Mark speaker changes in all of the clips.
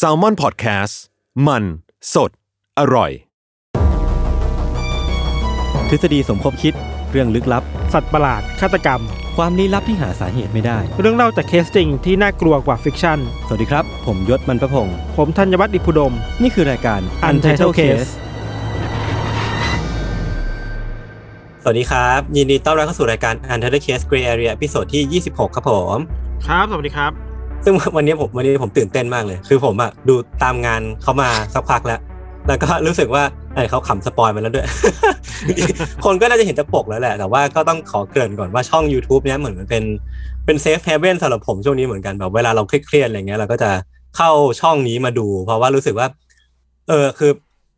Speaker 1: s a l m o n PODCAST มัน สด อร่อย
Speaker 2: ทฤษฎีสมคบคิดเรื่องลึกลับ
Speaker 3: สัตว์ประหลาด ฆาตกรรม
Speaker 2: ความลี้ลับที่หาสาเหตุไม่ได้
Speaker 3: เรื่องเล่าจากเคสจริงที่น่ากลัวกว่า fiction
Speaker 2: สวัสดีครับ ผมยชญ์ บรรพพงศ์
Speaker 3: ผมธัญวัฒน์อิพภูดม
Speaker 2: นี่คือรายการ
Speaker 3: Untitled Case
Speaker 4: สวัสดีครับ ยินดีต้อนรับเข้าสู่รายการ Untitled Case Gray Area episode ที่ 26 ครับผม
Speaker 3: ครับ สวัสดีครับ
Speaker 4: ซึ่งวันนี้ผมวันนี้ผมตื่นเต้นมากเลย คือผมอะดูตามงานเขามาสักพักแล้ว แล้วก็รู้สึกว่าไอ้เขาขำ spoil มาแล้วด้วย คนก็น่าจะเห็นจากปกแล้วแหละ แต่ว่าก็ต้องขอเกริ่นก่อนว่าช่อง YouTube เนี้ยเหมือนมันเป็นเป็น safe haven สำหรับผมช่วงนี้เหมือนกันแบบเวลาเราเครียดๆอะไรเงี้ยเราก็จะเข้าช่องนี้มาดู เพราะว่ารู้สึกว่า เออคือ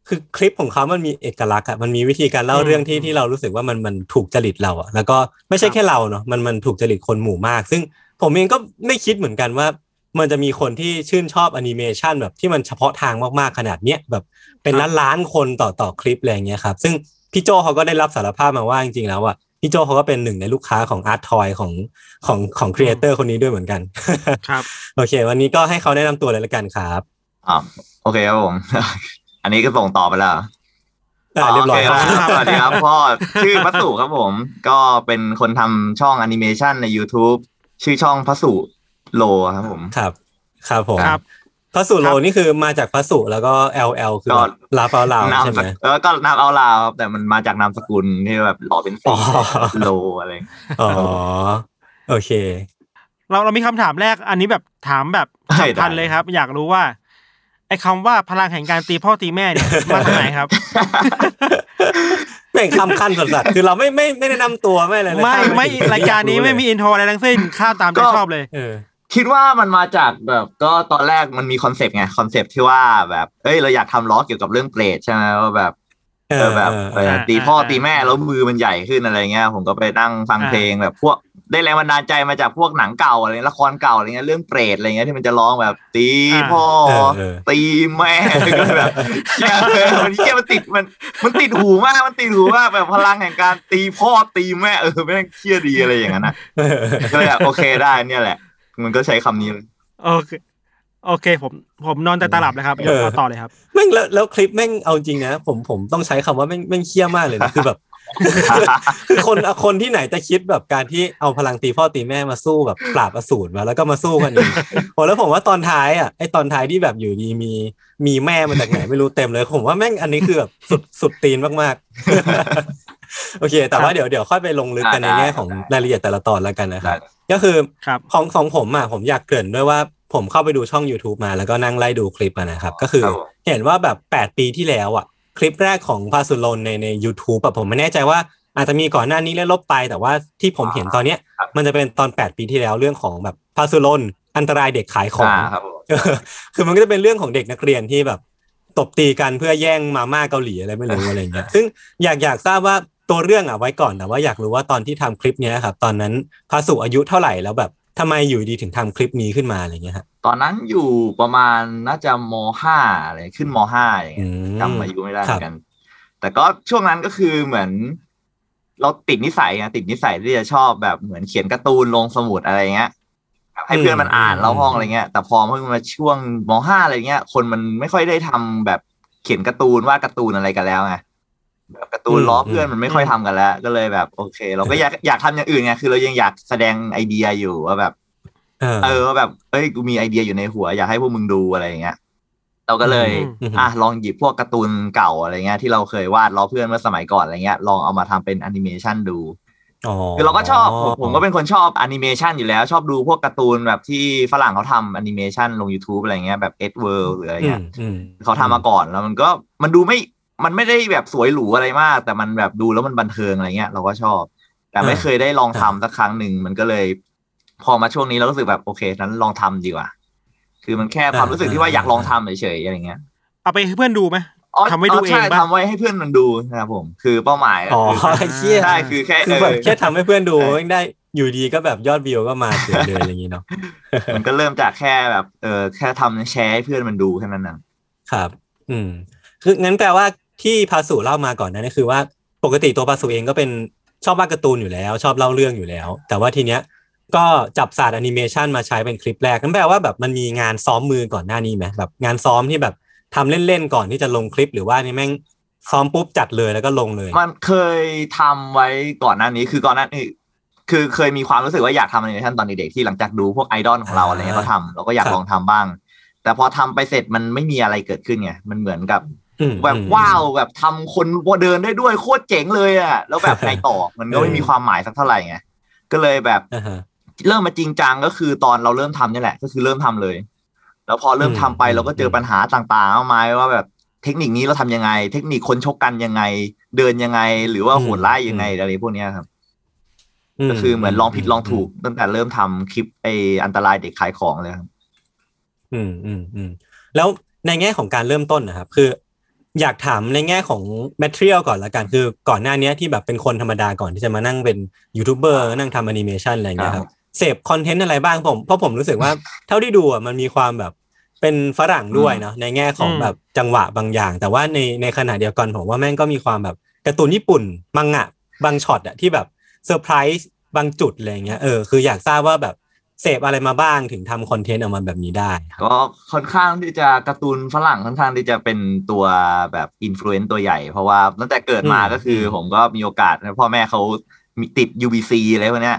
Speaker 4: คือคลิปของเขามันมีเอกลักษณ์อะมันมีวิธีการเล่าเรื่องที่ที่เรารู้สึกว่ามันมันถูกจริตเราอะแล้วก็ไม่ใช่แค่เราเนาะมันมันถูกจริตคนหมู่มาก ซึ่ง ผมเองก็ไม่คิดเหมือนกันว่า มันจะมีคนที่ชื่นชอบแอนิเมชันแบบที่มันเฉพาะทางมากๆขนาดเนี้ยแบบเป็นล้านล้านๆคนต่อต่อคลิปอะไรอย่างเงี้ยครับซึ่งพี่โจเขาก็ได้รับสารภาพมาว่าจริงๆแล้วอะพี่โจเขาก็เป็นหนึ่งในลูกค้าของ art toy ของของของ creator คนนี้ด้วยเหมือนกัน
Speaker 3: ครับ
Speaker 4: โอเค วันนี้ก็ให้เขาแนะนำตัวเลยละกันครับ
Speaker 5: อ่าโอเคครับผมอันนี้ก็ส่งต่อไปแล้ว
Speaker 4: อ่าเรียบร้อย
Speaker 5: โคครับสวัสดีครับพ่อชื่อพัสุครับผม ก็เป็นคนทำช่องแอนิเมชันใน YouTube ชื่อช่องพัสุโลครับผม
Speaker 4: ครับ ครับผม
Speaker 3: ครับ
Speaker 4: พระสุโล
Speaker 3: ครับ
Speaker 4: นี่คือมาจากพระสุแล้วก็ LL คือ
Speaker 5: ก็
Speaker 4: ลาฟาลาว
Speaker 5: นาม
Speaker 4: ใช่ไห
Speaker 5: ส
Speaker 4: ม
Speaker 5: กเออก็นามเอาลาวครับแต่มันมาจากนามสกุลที่แบบหล่อเป็นสี
Speaker 4: อ๋อ
Speaker 5: โลอะไร
Speaker 4: อ๋อโอเค
Speaker 3: เราเรามีคำถามแรกอันนี้แบบถามแบบ
Speaker 5: ใช่
Speaker 3: สำคัญ
Speaker 5: ได้
Speaker 3: เลยครับ อยากรู้ว่า ไอ้คำว่าพลังแห่งการตีพ่อตีแม่เนี่ยมาจากไหนครับ
Speaker 4: แม่งคำขั้นสัสๆคือเราไม่ไม่ไม่ได้นำตัวไม่อะไรเลย
Speaker 3: ไม่
Speaker 4: ข้า
Speaker 3: ไม่
Speaker 4: ถึง
Speaker 3: รายการนี้ไม่มีอินโทรอะไรทั้งสิ้นข้ามตามใจชอบเลย
Speaker 4: เออ
Speaker 5: คิดว่ามันมาจากแบบก็ตอนแรกมันมีคอนเซปต์ไงคอนเซปต์ที่ว่าแบบเอ้ยเราอยากทำล้อเกี่ยวกับเรื่องเปรตใช่ไหมว่าแบบ
Speaker 4: เอ
Speaker 5: เอ
Speaker 4: อ
Speaker 5: อแบบ
Speaker 4: เออ
Speaker 5: เออ
Speaker 3: อ่า
Speaker 5: ตีพ่อ
Speaker 3: อ่า
Speaker 5: ตีแม่แล้วมือมันใหญ่ขึ้นอะไรเงี้ยผมก็ไปนั่งฟัง
Speaker 3: อ่า
Speaker 5: เพลงแบบพวก ได้แรงบันดาลใจมาจากพวกหนังเก่าอะไรละครเก่าอะไรเงี้ยเรื่องเปรตอะไรเงี้ยที่มันจะร้องแบบตีพ่อ
Speaker 4: เออเออ
Speaker 5: ตีแม่ก็แบบเชี่ยเลยมันเชี่ยมันติดมันมันติดหูมากมันติดหูมากแบบพลังแห่งการตีพ่อตีแม่เออแม่งเชี่ยดีอะไรอย่างนั้นนะก็เลยแบบโอเคได้เนี่ยแหละ มันก็ใช้คำนี้เลย
Speaker 3: โอเคโอเคผมผมนอนแต่ตาหลับเลยครับยกมาต่อเลยครับ
Speaker 4: แม่งแล้วแล้วคลิปแม่งเอาจริงนะผมผมต้องใช้คำว่าแม่งแม่งเคี้ยมากเลยนะคือแบบ คือคนคนที่ไหนจะคิดแบบการที่เอาพลังตีพ่อตีแม่มาสู้แบบปราบอสูรมาแล้วก็มาสู้กันเองโหแล้วผมว่าตอนท้ายอะไอตอนท้ายที่แบบอยู่ดีมีมีแม่มาจากไหนไม่รู้เต็มเลย ผมว่าแม่งอันนี้คือแบบสุดสุดตีนมากๆ โอเค แต่ว่าเดี๋ยวเดี๋ยวค่อยไปลงลึกกันในแง่ของรายละเอียดแต่ละตอนแล้วกันนะครับ ก็คือ
Speaker 3: ครับ
Speaker 4: ของของผมอะผมอยากเกริ่นด้วยว่าผมเข้าไปดูช่อง YouTube มาแล้วก็นั่งไล่ดูคลิปมานะครับ ก็คือ
Speaker 5: ครับผม
Speaker 4: เห็นว่าแบบ 8 ปีที่แล้วอะ คลิปแรกของพาสุลนในใน u t u b e แบบผมไม่แน่ใจว่า อาจจะมีก่อนหน้านี้แล้วลบไปแต่ว่าที่ผมเห็นตอนเนี้ย มันจะเป็นตอน 8 ปีที่แล้วเรื่องของแบบพาสุลนอันตรายเด็กขายของ
Speaker 5: อ่าครับผม
Speaker 4: เออคือมันก็จะเป็นเรื่องของเด็กนักเรียนที่แบบตบตีกันเพื่อแย่งมาม่าเกาหลีอะไรไม่รู้อะไรเงี้ยซึ่งอยากอยากทราบว่าตัวเรื่องอะไว้ก่อนแต่ว่าอยากรู้ว่าตอนที่ทำคลิปเนี้ยครับตอนนั้นพาสุอายุเท่าไหร่แล้วแบบ ทำไมอยู่ดีถึงทำคลิปนี้ขึ้นมาอะไรเงี้ยฮะ
Speaker 5: ตอนนั้นอยู่ประมาณน่าจะมห้าอะไรขึ้นมห้าอย่างเงี้ย
Speaker 4: อืม
Speaker 5: จำอายุไม่ได้เห
Speaker 4: ครั
Speaker 5: มื
Speaker 4: บ
Speaker 5: อนกัน แต่ก็ช่วงนั้นก็คือเหมือน เราติดนิสัยไงติดนิสัยที่จะชอบแบบเหมือนเขียนการ์ตูนลงสมุดอะไรเงี้ยแบบให้เพื่อนมันอ่านเล่าห้องอะไรเงี้ยแต่พอเพิ่งมาช่วงมห้าอะไรเงี้ย คนมันไม่ค่อยได้ทำแบบเขียนการ์ตูนวาดการ์ตูนอะไรกันแล้วไงแบบ การ์ตูนล้อเพื่อนมันไม่ค่อยทำกันแล้ว ก็เลยแบบโอเค เราก็อยากอยากทำอย่างอื่นไงคือเรายังอยากแสดงไอเดียอยู่ว่าแบบ
Speaker 4: เออ
Speaker 5: เออว่าแบบเอ้ยกูมีไอเดียอยู่ในหัว อยากให้พวกมึงดูอะไรอย่างเงี้ยเราก็เลย
Speaker 4: อืม
Speaker 5: อะลองหยิบพวกการ์ตูนเก่าอะไรเงี้ยที่เราเคยวาดล้อเพื่อนเมื่อสมัยก่อนอะไรเงี้ยลองเอามาทำเป็นแอนิเมชันดู
Speaker 4: อ๋อ
Speaker 5: คือเราก็ชอบผมผมก็เป็นคนชอบแอนิเมชันอยู่แล้ว ชอบดูพวกการ์ตูนแบบที่ฝรั่งเขาทำแอนิเมชันลง YouTube อะไรเงี้ยแบบ Eddsworld หรืออะไรเงี้ย
Speaker 4: อืม
Speaker 5: เขาทำมาก่อนแล้วมันก็มันดูไม่ มันไม่ได้แบบสวยหรูอะไรมาก แต่มันแบบดูแล้วมันบันเทิงอะไรเงี้ย เราก็ชอบ แต่ไม่เคยได้ลองทำสักครั้งหนึ่งมันก็เลย พอมาช่วงนี้เราก็รู้สึกแบบโอเคนั้นลองทำดีกว่า คือมันแค่ความรู้สึกที่ว่าอยากลองทำเฉยๆอะไรเงี้ย
Speaker 3: เอาไปให้เพื่อนดูไหม
Speaker 5: อ๋อ
Speaker 3: ทำไว้ดูเอง
Speaker 5: ใช่
Speaker 3: ปะ
Speaker 5: ทำไว้ให้เพื่อนมันดูนะครับผม คือเป้าหมายะ
Speaker 4: อ๋อ
Speaker 5: คือ
Speaker 4: ไอ้เชี่ย
Speaker 5: ใช่คือแค่
Speaker 4: คือแบบ
Speaker 5: เออ
Speaker 4: แค่ทำให้เพื่อนดู
Speaker 5: ใช่
Speaker 4: ไม่ได้อยู่ดีก็แบบยอดวิวก็มาเฉยเลยอะไรอย่างงี้เนาะ
Speaker 5: มันก็เริ่มจากแค่แบบเออแค่ทำแชร์ให้เพื่อนมันดูแค่นั้นนะครับ
Speaker 4: อืม คืองั้นแปลว่า ที่พาสุเล่ามาก่อนนะนี่คือว่าปกติตัวพาสุเองก็เป็นชอบวาดการ์ตูนอยู่แล้ว ชอบเล่าเรื่องอยู่แล้ว แต่ว่าทีเนี้ยก็จับศาสตร์แอนิเมชันมาใช้เป็นคลิปแรกนั่นแปลว่าแบบมันมีงานซ้อมมือก่อนหน้านี้ไหมแบบงานซ้อมที่แบบทำเล่นๆก่อนที่จะลงคลิปหรือว่านี่แม่งซ้อมปุ๊บจัดเลยแล้วก็ลงเลย
Speaker 5: มันเคยทำไว้ก่อนหน้านี้คือก่อนหน้านี้คือเคยมีความรู้สึกว่าอยากทำแอนิเมชันตอนเด็กๆที่หลังจากดูพวกไอดอลของเราอะไรเงี้ยเขาทำเราก็อยาก
Speaker 4: ครับ
Speaker 5: ลองทำบ้าง แต่พอทำไปเสร็จมันไม่มีอะไรเกิดขึ้นไงมันเหมือนกับ
Speaker 4: อืม
Speaker 5: แบบ
Speaker 4: อืม
Speaker 5: ว้าวแบบทำคนเดินได้ด้วยโคตรเจ๋งเลยอะแล้วแบบไงต่อมันก็ไม่มีความหมายสักเท่าไหร่ไงก็เลยแบบ
Speaker 4: อ่าฮะ
Speaker 5: เริ่มมาจริงจังก็คือตอนเราเริ่มทำนี่แหละ ก็คือเริ่มทำเลย แล้วพอเริ่มทำไป
Speaker 4: อืม
Speaker 5: เราก็เจอปัญหาต่างๆมากมายว่าแบบเทคนิคนี้เราทำยังไง เทคนิคคนชกกันยังไง เดินยังไง หรือว่าโหดร้ายยังไงอะไรพวกเนี้ยครับก็คือเหมือนลองผิดลองถูกตั้งแต่เริ่มทำคลิปไออันตรายเด็กขายของเลยครับ
Speaker 4: อืมอืมอืมแล้วในแง่ของการเริ่มต้นนะครับ คือ อยากถามในแง่ของ material ก่อนละกันคือก่อนหน้านี้ที่แบบเป็นคนธรรมดาก่อนที่จะมานั่งเป็นยูทูบเบอร์นั่งทำแอนิเมชันอะไรอย่างเงี้ยครับเสพ content อะไรบ้างผมเพราะผมรู้สึกว่าเท่าที่ดูอะมันมีความแบบเป็นฝรั่งด้วยเนาะในแง่ของ
Speaker 3: อืม
Speaker 4: แบบจังหวะบางอย่าง แต่ว่าในในขณะเดียวกันผมว่าแม่งก็มีความแบบการ์ตูนญี่ปุ่นมังงะบางช็อตอะที่แบบเซอร์ไพรส์บางจุดอะไรอย่างเงี้ยเออคืออยากทราบว่าแบบ เสพอะไรมาบ้างถึงทำ content ออกมาแบบนี้ได้ครับ
Speaker 5: ก็ค่อนข้างที่จะการ์ตูนฝรั่งค่อนข้างที่จะเป็นตัวแบบ influence ตัวใหญ่ เพราะว่าตั้งแต่เกิดมา
Speaker 4: อืม
Speaker 5: ก็คือผมก็มีโอกาสนะพ่อแม่เขามีติด UBC อะไรพวกเนี้ย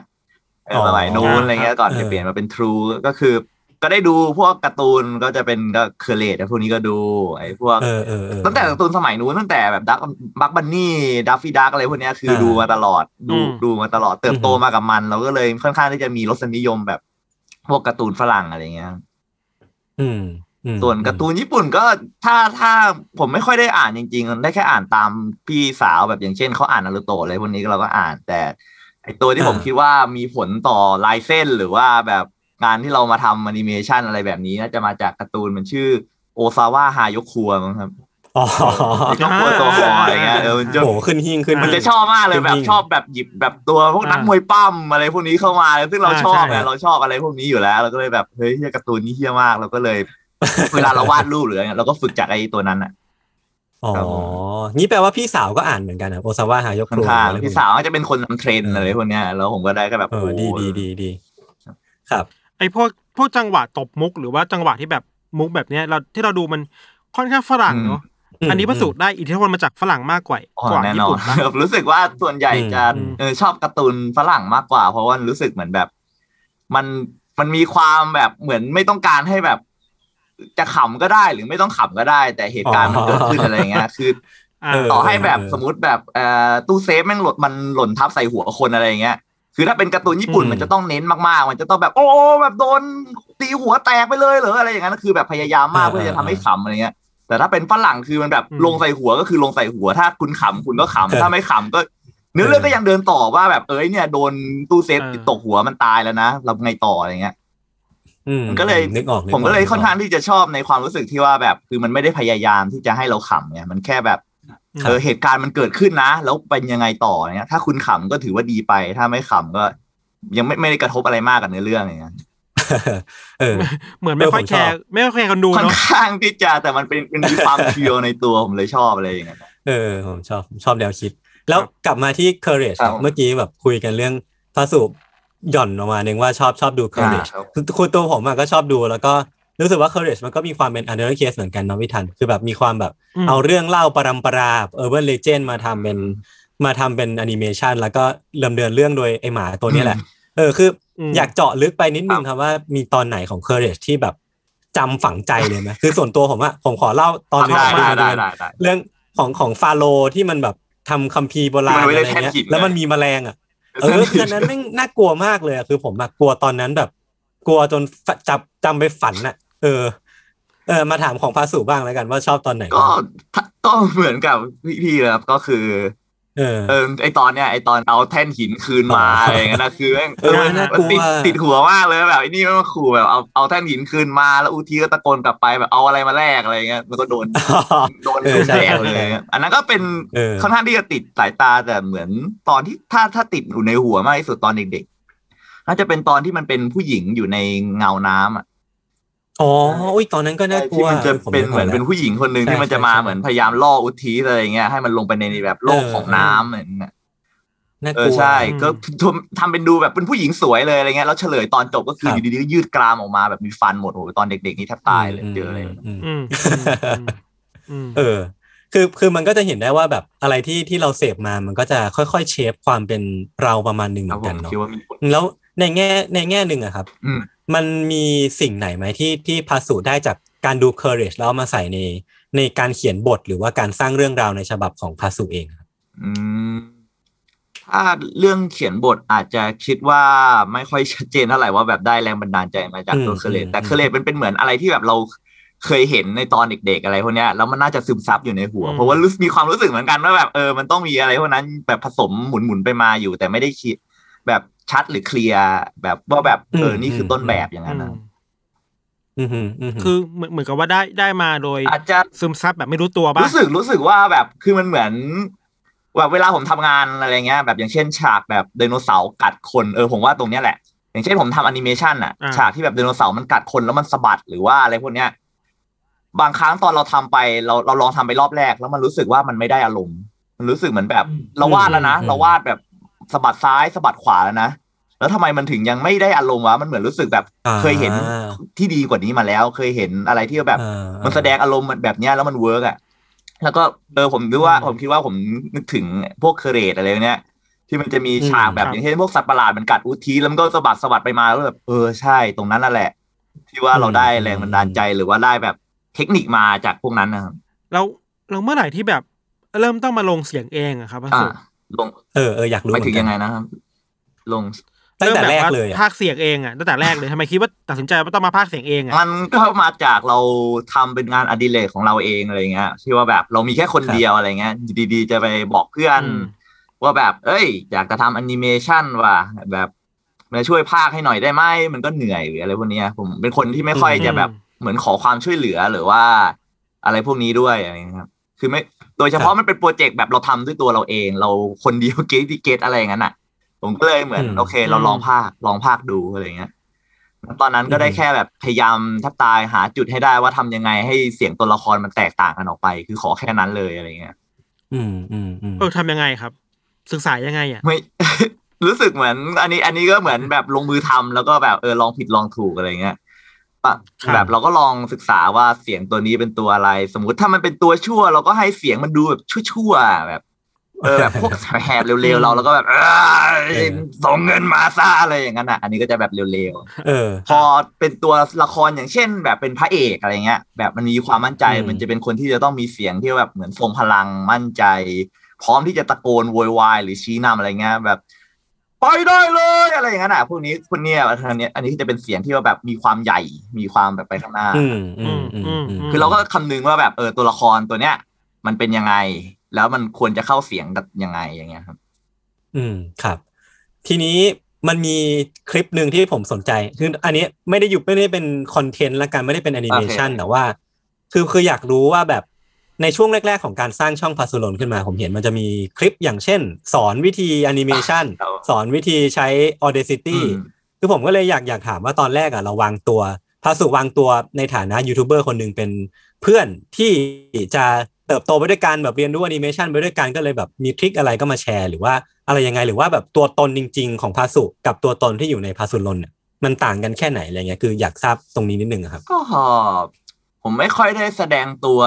Speaker 5: เออ
Speaker 4: อ๋อ
Speaker 5: สมัยนู้นอะไรเงี้ยก่อน
Speaker 4: เออ
Speaker 5: จะเปลี่ยนมาเป็น True ก็คือ ก็ได้ดูพวกการ์ตูนก็จะเป็นก็ Courage พวกนี้ก็ดูไอ้พวก
Speaker 4: เออเออเออ
Speaker 5: ตั้งแต่การ์ตูนสมัยนู้นตั้งแต่แบบดัก Bugs Bunny Daffy Duck อะไรพวกเนี้ยคือ
Speaker 4: เออ
Speaker 5: ดูมาตลอดดู
Speaker 3: อืม
Speaker 5: ดูมาตลอดเติบโต
Speaker 4: อือหือ
Speaker 5: มากับมัน เราก็เลยค่อนข้างที่จะมีรสนิยมแบบพวกการ์ตูนฝรั่งอะไรเงี้ย
Speaker 4: อืมอืม
Speaker 5: ส่วนการ์ตูนญี่ปุ่นก็ถ้าถ้าผมไม่ค่อยได้อ่านจริง ๆ ได้แค่อ่านตามพี่สาวแบบอย่างเช่นเขาอ่านนารูโตะอะไรพวกนี้เราก็อ่าน แต่ไอตัวที่ผมคิดว่ามีผลต่อลายเส้นหรือว่าแบบ งานที่เรามาทำแอนิเมชันอะไรแบบนี้น่าจะมาจากการ์ตูนมันชื่อโอซาวะฮายกครัวมั้งครับ
Speaker 4: อ๋อ
Speaker 5: ยกครัวตัวหออะไรเงี้ยเออมันจะ
Speaker 4: โหขึ้นหิ้งขึ้น
Speaker 5: มัน
Speaker 4: หิ้
Speaker 5: จะ
Speaker 4: ง
Speaker 5: ชอบมากเลยแบบ
Speaker 4: จริงๆ
Speaker 5: ชอบแบบหยิบแบบตัวพวกนัก
Speaker 3: อ่าม
Speaker 5: วยปั้มอะไรพวกนี้เข้ามาซึ่งเรา
Speaker 3: อ่า
Speaker 5: ชอบ
Speaker 3: ใช่
Speaker 5: ไงเราชอบอะไรพวกนี้อยู่แล้ว เราก็เลยแบบเฮ้ยเหี้ยการ์ตูนนี่เฮี้ยมากเราก็เลย เวลาเราวาดรูปหรืออะไรเงี้ยเราก็ฝึกจากไอ้ตัวนั้นอะ
Speaker 4: อ๋อ
Speaker 5: ครับผม
Speaker 4: นี่แปลว่าพี่สาวก็อ่านเหมือนกันนะโอซาวะฮายก
Speaker 5: ค่อ
Speaker 4: ครั
Speaker 5: น
Speaker 4: ว
Speaker 5: ข้าง
Speaker 4: อะไรพวกนี้
Speaker 5: พี่สาวก็จะเป็นคนนำเทรนด์อะไรพวกเนี้ยแล้วผมก็ได้ก็แบบ
Speaker 4: เออดีดีดีดีครับ
Speaker 3: ไอ้พวกพวกจังหวะตบมุก หรือว่าจังหวะที่แบบมุกแบบเนี้ยเราที่เราดูมันค่อนข้างฝรั่งเนาะ
Speaker 4: อืม
Speaker 3: อันนี้ประสูตรได้อิทธิพลมาจากฝรั่งมากกว่า
Speaker 5: อ๋อก
Speaker 3: ว่า
Speaker 5: แน่น
Speaker 3: ญี่
Speaker 5: อ
Speaker 3: ปุ่
Speaker 5: น
Speaker 3: นปะ
Speaker 5: รู้สึกว่าส่วนใหญ่จะ
Speaker 4: อืม
Speaker 5: เออชอบการ์ตูนฝรั่งมากกว่า เพราะว่ารู้สึกเหมือนแบบ มันมันมีความแบบเหมือนไม่ต้องการให้แบบ จะขำก็ได้หรือไม่ต้องขำก็ได้ แต่เหตุการณ์มันเกิดขึ้นอะไรเงี้ยคือ
Speaker 3: อ่า
Speaker 4: เออ
Speaker 5: ต่อให้แบบ
Speaker 4: เออ
Speaker 5: สมมติแบบเอ่อตู้เซฟแม่งหล่นมันหล่นทับใส่หัวคนอะไรอย่างเงี้ย คือถ้าเป็นการ์ตูนญี่ปุ่น
Speaker 4: อืม
Speaker 5: มันจะต้องเน้นมากๆ มันจะต้องแบบโอ้แบบโดนตีหัวแตกไปเลยเหรออะไรอย่างนั้นคือแบบพยายามมากเพื่อจะทำให้ขำอะไรเงี้ย แต่ถ้าเป็นฝรั่งคือมันแบบ
Speaker 3: อืม
Speaker 5: ลงใส่หัวก็คือลงใส่หัว ถ้าคุณขำคุณก็ขำถ้าไม่ขำก็เนื้อเรื่องก็ยังเดินต่อว่าแบบเอ้ยเนี่ยโดนตู้เซฟตกหัวมันตายแล้วนะเราไงต่ออะไรเงี้ย
Speaker 4: อืม
Speaker 5: มันก็เลย
Speaker 4: นึกออกนึ
Speaker 5: ผมก็เลย
Speaker 4: ก
Speaker 5: ค่อนข้างที่จะชอบในความรู้สึกที่ว่าแบบ คือมันไม่ได้พยายามที่จะให้เราขำเนี่ยมันแค่แบบ
Speaker 3: ครับ
Speaker 5: เออเหตุการณ์มันเกิดขึ้นนะ แล้วเป็นยังไงต่อเนี่ยถ้าคุณขำก็ถือว่าดีไป ถ้าไม่ขำก็ ยังไม่ไม่ได้กระทบอะไรมากกับเนื้อเรื่องอย่างเงี้ย
Speaker 4: เออ
Speaker 3: เหมือนไม่ค่อย
Speaker 4: เออผม
Speaker 3: แค
Speaker 4: ชอบ
Speaker 3: ร์ไม่ค่อยแคร์คนดู
Speaker 5: ค่อน
Speaker 3: เนาะ
Speaker 5: ข้างที่จะแต่มันเป็นเป็นมีความเพียวในตัวผมเลยชอบอะไรอย่างเงี้ย
Speaker 4: เออผมชอบผมชอบแนวคิด แล้วกลับมาที่ courage ครับ
Speaker 5: ครับ
Speaker 4: เมื่อกี้แบบคุยกันเรื่องพระสูบหย่อนออกมาหนึ่งว่าชอบชอบดู courage
Speaker 5: ครับ
Speaker 4: คือคือตัวผมอะก็ชอบดูแล้วก็ รู้สึกว่า courage มันก็มีความเป็น under case เหมือนกันเนาะพี่ทัน คือแบบมีความแบบ
Speaker 3: อืม
Speaker 4: เอาเรื่องเล่าปรำปรา urban legend มาทำเป็นมาทำเป็นแอนิเมชันแล้วก็ดำเนินเรื่องโดยไอหมาตัวเนี้ยแหละ เออคืออ
Speaker 3: ม
Speaker 4: อยากเจาะลึกไปนิดนึงครับว่ามีตอนไหนของ courage ที่แบบจำฝังใจเลยไหมคือส่วนตัวผมอะผมขอเล่าตอนหนึง
Speaker 5: ได้
Speaker 4: คือ
Speaker 5: ได้
Speaker 4: มัน
Speaker 5: ได้
Speaker 4: เป็น
Speaker 5: ได้ได้
Speaker 4: เรื่องของของฟาโรห์ที่มันแบบทำคัมภีร์โบราณ
Speaker 5: ที่มัน
Speaker 4: อะ
Speaker 5: ไว้
Speaker 4: ไร
Speaker 5: ในแท่น
Speaker 4: เงี้ย
Speaker 5: หิน
Speaker 4: แล้วมันมีแมลงอะเออคืออันนั้นแม่งน่ากลัวมากเลยอะคือผมอะกลัวตอนนั้นแบบ กลัวจนฝจับจำไปฝันอะ เออ เออมาถามของพาสุบ้างแล้วกันว่าชอบตอนไหน
Speaker 5: ก็ถ้าก็เหมือนกับพี่ๆเลยครับก็คือ
Speaker 4: เออ
Speaker 5: เออไอตอนเนี้ยไอตอนเอาแท่นหินคืนมา
Speaker 4: อ๋ออ
Speaker 5: อะไรอย่างเงี้ยนะคือแม่ง
Speaker 4: เออน่ากลัว
Speaker 5: ติดติดหัวมากเลยแบบไอ้นี่มันมาขู่แบบเอาเอาแท่นหินคืนมาแล้วอุทีก็ตะโกนกลับไปแบบเอาอะไรมาแลกอะไรเงี้ยมันก็โดนโดน
Speaker 4: เออใช่
Speaker 5: แดกเลย
Speaker 4: ใช่
Speaker 5: อันนั้นก็เป็น
Speaker 4: เออ
Speaker 5: ค่อนข้างที่จะติดสายตาแต่เหมือนตอนที่ถ้าถ้าติดอยู่ในหัวมากที่สุดตอนเด็กๆน่าจะเป็นตอนที่มันเป็นผู้หญิงอยู่ในเงาน้ำอะ
Speaker 4: อ๋ออุ้ยตอนนั้นก็น่ากลั
Speaker 5: ที่
Speaker 4: ว
Speaker 5: มันจะ
Speaker 4: ผ
Speaker 5: เป็น
Speaker 4: ก
Speaker 5: เหมือน
Speaker 4: แล้ว
Speaker 5: เป็นผู้หญิงคนหนึ่ง
Speaker 4: ใช่
Speaker 5: ที่มันจะมา
Speaker 4: ใช่
Speaker 5: เหมือนพยายามล่ออุทีอะไรอย่างเงี้ยให้มันลงไปในแบบโลก
Speaker 4: เออ
Speaker 5: ของน้ำเหมือนเงี้ย
Speaker 4: น่าก
Speaker 5: เอ
Speaker 4: ลั
Speaker 5: อ
Speaker 4: ว
Speaker 5: ใช่
Speaker 3: อืม
Speaker 5: ก็ทำทำเป็นดูแบบเป็นผู้หญิงสวยเลยอะไรเงี้ยแล้วเฉลยตอนจบก็คือ
Speaker 4: ครับ
Speaker 5: อยู่ดีๆก็ยืดกรามออกมาแบบมีฟันหมดโอ้โหตอนเด็กๆนี่แทบตายเลยเจออะไร
Speaker 4: มม
Speaker 3: อืมอืมอืม
Speaker 4: เออ คือคือมันก็จะเห็นได้ว่าแบบอะไรที่ที่เราเสพมามันก็จะค่อยๆเชฟความเป็นเราประมาณหนึ่งเห
Speaker 5: ครั
Speaker 4: มื
Speaker 5: บ
Speaker 4: อน
Speaker 5: ผ
Speaker 4: กัน
Speaker 5: ม
Speaker 4: เนาะ
Speaker 5: คิดว่ามีผล
Speaker 4: แล้วในแง่ในแง่หนึ่งอะครับ
Speaker 5: อื ม
Speaker 4: มันมีสิ่งไหนไหมที่ที่พาสุได้จากการดู courage แล้วเอามาใส่ในในการเขียนบทหรือว่าการสร้างเรื่องราวในฉบับของพาสุเองครับ
Speaker 5: อืมถ้าเรื่องเขียนบทอาจจะคิดว่าไม่ค่อยชัดเจนเท่าไหร่ว่าแบบได้แรงบันดาลใจมาจากตัว
Speaker 4: อืม
Speaker 5: Courage อื
Speaker 4: ม
Speaker 5: แต่ Courage มันเป็นเหมือนอะไรที่แบบเราเคยเห็นในตอนเด็กๆอะไรพวกเนี้ยแล้วมันน่าจะซึมซับอยู่ในหัว
Speaker 3: อืม
Speaker 5: เพราะว่ารู้สึกมีความรู้สึกเหมือนกันว่าแบบเออมันต้องมีอะไรพวกนั้นแบบผสมหมุนๆไปมาอยู่ แต่ไม่ได้คิดแบบ ชัดหรือเคลียร์แบบว่าแบบเออนี่คือต้นแบบอย่างนั้นนะ
Speaker 4: อืมอืมอืม
Speaker 3: คือเหมือนเหมือนกับว่าได้ได้มาโดย
Speaker 5: อาจจะ
Speaker 3: ซึมซับแบบไม่รู้ตัวป่ะ
Speaker 5: รู้สึกรู้สึกว่าแบบคือมันเหมือนแบบเวลาผมทำงานอะไรเงี้ยแบบอย่างเช่นฉากแบบไดโนเสาร์กัดคนเออผมว่าตรงเนี้ยแหละ อย่างเช่นผมทำแอนิเมชันอะ
Speaker 3: อ่า
Speaker 5: ฉากที่แบบไดโนเสาร์มันกัดคนแล้วมันสะบัดหรือว่าอะไรพวกเนี้ยบางครั้งตอนเราทำไปเราเราลองทำไปรอบแรก แล้วมันรู้สึกว่ามันไม่ได้อารมณ์มันรู้สึกเหมือนแบบ เราวาดแล้วนะเราวาดแบบ สะบัดซ้ายสะบัดขวาแล้วนะแล้วทำไมมันถึงยังไม่ได้อารมณ์วะมันเหมือนรู้สึกแบบ
Speaker 4: อ่า
Speaker 5: เคยเห็นที่ดีกว่านี้มาแล้ว เคยเห็นอะไรที่แบบ
Speaker 4: อ่า
Speaker 5: มันแสดงอารมณ์แบบเนี้ยแล้วมัน work อะแล้วก็เออผมคิดว่า
Speaker 3: อืม
Speaker 5: ผมคิดว่าผมนึกถึงพวกเคอร์เรตอะไรเนี้ยที่มันจะมีฉากแบบ
Speaker 3: ครับ
Speaker 5: อย่างเช่นพวกสัตว์ประหลาดมันกัดอุทีแล้วมันก็สะบัดสะบัดไปมาแล้วแบบเออใช่ตรงนั้นนั่นแหละ ที่ว่าเราได้แรงบันดาลใจหรือว่าได้แบบเทคนิคมาจากพวกนั้นนะครับ
Speaker 3: แล้วเราเมื่อไหร่ที่แบบเริ่มต้องมาลงเสียงเองอะครับพระ
Speaker 5: อ่า
Speaker 3: สุ
Speaker 5: ลง
Speaker 4: เออเอออยากรู้
Speaker 5: ไปถึง
Speaker 4: เหมือนกัน
Speaker 5: ยังไงนะครับลง
Speaker 4: ตั้งแต่
Speaker 3: เริ่ม
Speaker 4: แรก
Speaker 3: ว่า
Speaker 4: เลยอะ
Speaker 3: ภาคเสียงเองอะตั้งแต่แรกเลยทำไมคิดว่าตัดสินใจว่าต้องมาภาคเสียงเองอะ
Speaker 5: มันก็มาจากเราทำเป็นงานอดิเรกของเราเองอะไรเงี้ยที่ว่าแบบเรามีแค่คนเดียวอะไรเงี้ยอยู่ดีๆ จะไปบอกเพื่อน
Speaker 3: อืม
Speaker 5: ว่าแบบ เอ้ย อยากจะทำแอนิเมชันว่ะแบบมาช่วยภาคให้หน่อยได้ไหมมันก็เหนื่อยหรืออะไรพวกเนี้ยผมเป็นคนที่ไม่ค่อยจะแบบเหมือนขอความช่วยเหลือหรือว่า อะไรพวกนี้ด้วยอะไรเงี้ยครับคือไม่ โดยเฉพาะมันเป็นโปรเจกต์แบบเราทำด้วยตัวเราเอง เราคนเดียวเกตที่เกตอะไรอย่างนั้นอะ ผมก็เลยเหมือน
Speaker 4: อืม
Speaker 5: โอเค เราลองภาคลองภาคดูอะไรเงี้ยตอนนั้นก็ได้
Speaker 4: อืม
Speaker 5: แค่แบบพยายามแทับตายหาจุดให้ได้ว่าทำยังไงให้เสียงตัวละครมันแตกต่างกันออกไป คือขอแค่นั้นเลยอะไรเงี้ย
Speaker 4: อืมอืมอืม
Speaker 3: เออทำยังไงครับ ศึกษายังไงอะ
Speaker 5: ไม่รู้สึกเหมือน อันนี้อันนี้ก็เหมือนแบบลงมือทำแล้วก็แบบเออลองผิดลองถูกอะไรเงี้ย ปะแบบเราก็ลองศึกษาว่าเสียงตัวนี้เป็นตัวอะไร สมมุติถ้ามันเป็นตัวชั่ว เราก็ให้เสียงมันดูแบบชั่วๆแบบเออแบบพวกแหบเร็วๆเราแล้วก็แบบเอยส่งเงินมาซะอะไรอย่างนั้นอะ อันนี้ก็จะแบบเร็วๆ
Speaker 4: เออ
Speaker 5: พอเป็นตัวละครอย่างเช่น แบบเป็นพระเอกอะไรเงี้ย แบบมันมีความมั่นใจ
Speaker 4: อืม
Speaker 5: มันจะเป็นคนที่จะต้องมีเสียงที่แบบเหมือนทรงพลังมั่นใจ พร้อมที่จะตะโกนโวยวายหรือชี้นำอะไรเงี้ยแบบ ไปได้เลยอะไรอย่างนั้นอะพวกนี้คนเนี้ยอันนี้อันนี้จะเป็นเสียงที่ว่าแบบมีความใหญ่มีความแบบไปข้างหน้า
Speaker 4: อืมอืมอืมอืม
Speaker 5: คือเราก็คำนึงว่าแบบเออตัวละครตัวเนี้ย มันเป็นยังไง แล้วมันควรจะเข้าเสียงกับยังไงอย่างเงี้ยครับ
Speaker 4: อืมครับ ทีนี้มันมีคลิปหนึ่งที่ผมสนใจคืออันนี้ไม่ได้อยู่ไม่ได้เป็นคอนเทนต์ละกันไม่ได้เป็นแอนิเมชัน
Speaker 5: โอเค
Speaker 4: แต่ว่า คือคืออยากรู้ว่าแบบ ในช่วงแรก ๆ ของการสร้างช่อง Pasulol ขึ้นมา ผมเห็นมันจะมีคลิปอย่างเช่น สอนวิธีแอนิเมชันสอนวิธีใช้ Audacity
Speaker 5: อืม
Speaker 4: คือผมก็เลยอยากอยากถามว่าตอนแรกอะเราวางตัว Pasu วางตัวในฐานะยูทูบเบอร์คนหนึ่งเป็นเพื่อนที่จะเติบโตไปด้วยกันแบบเรียนรู้แอนิเมชันไปด้วยกันก็เลยแบบมีทริคอะไรก็มาแชร์ หรือว่าอะไรยังไงหรือว่าแบบตัวตนจริง ๆ ของพาสุกับตัวตนที่อยู่ในพาสุลนเนี่ยมันต่างกันแค่ไหนอะไรเงี้ยคืออยากทราบตรงนี้นิดนึงอะครับ
Speaker 5: ก็ ผมไม่ค่อยได้แสดงตัว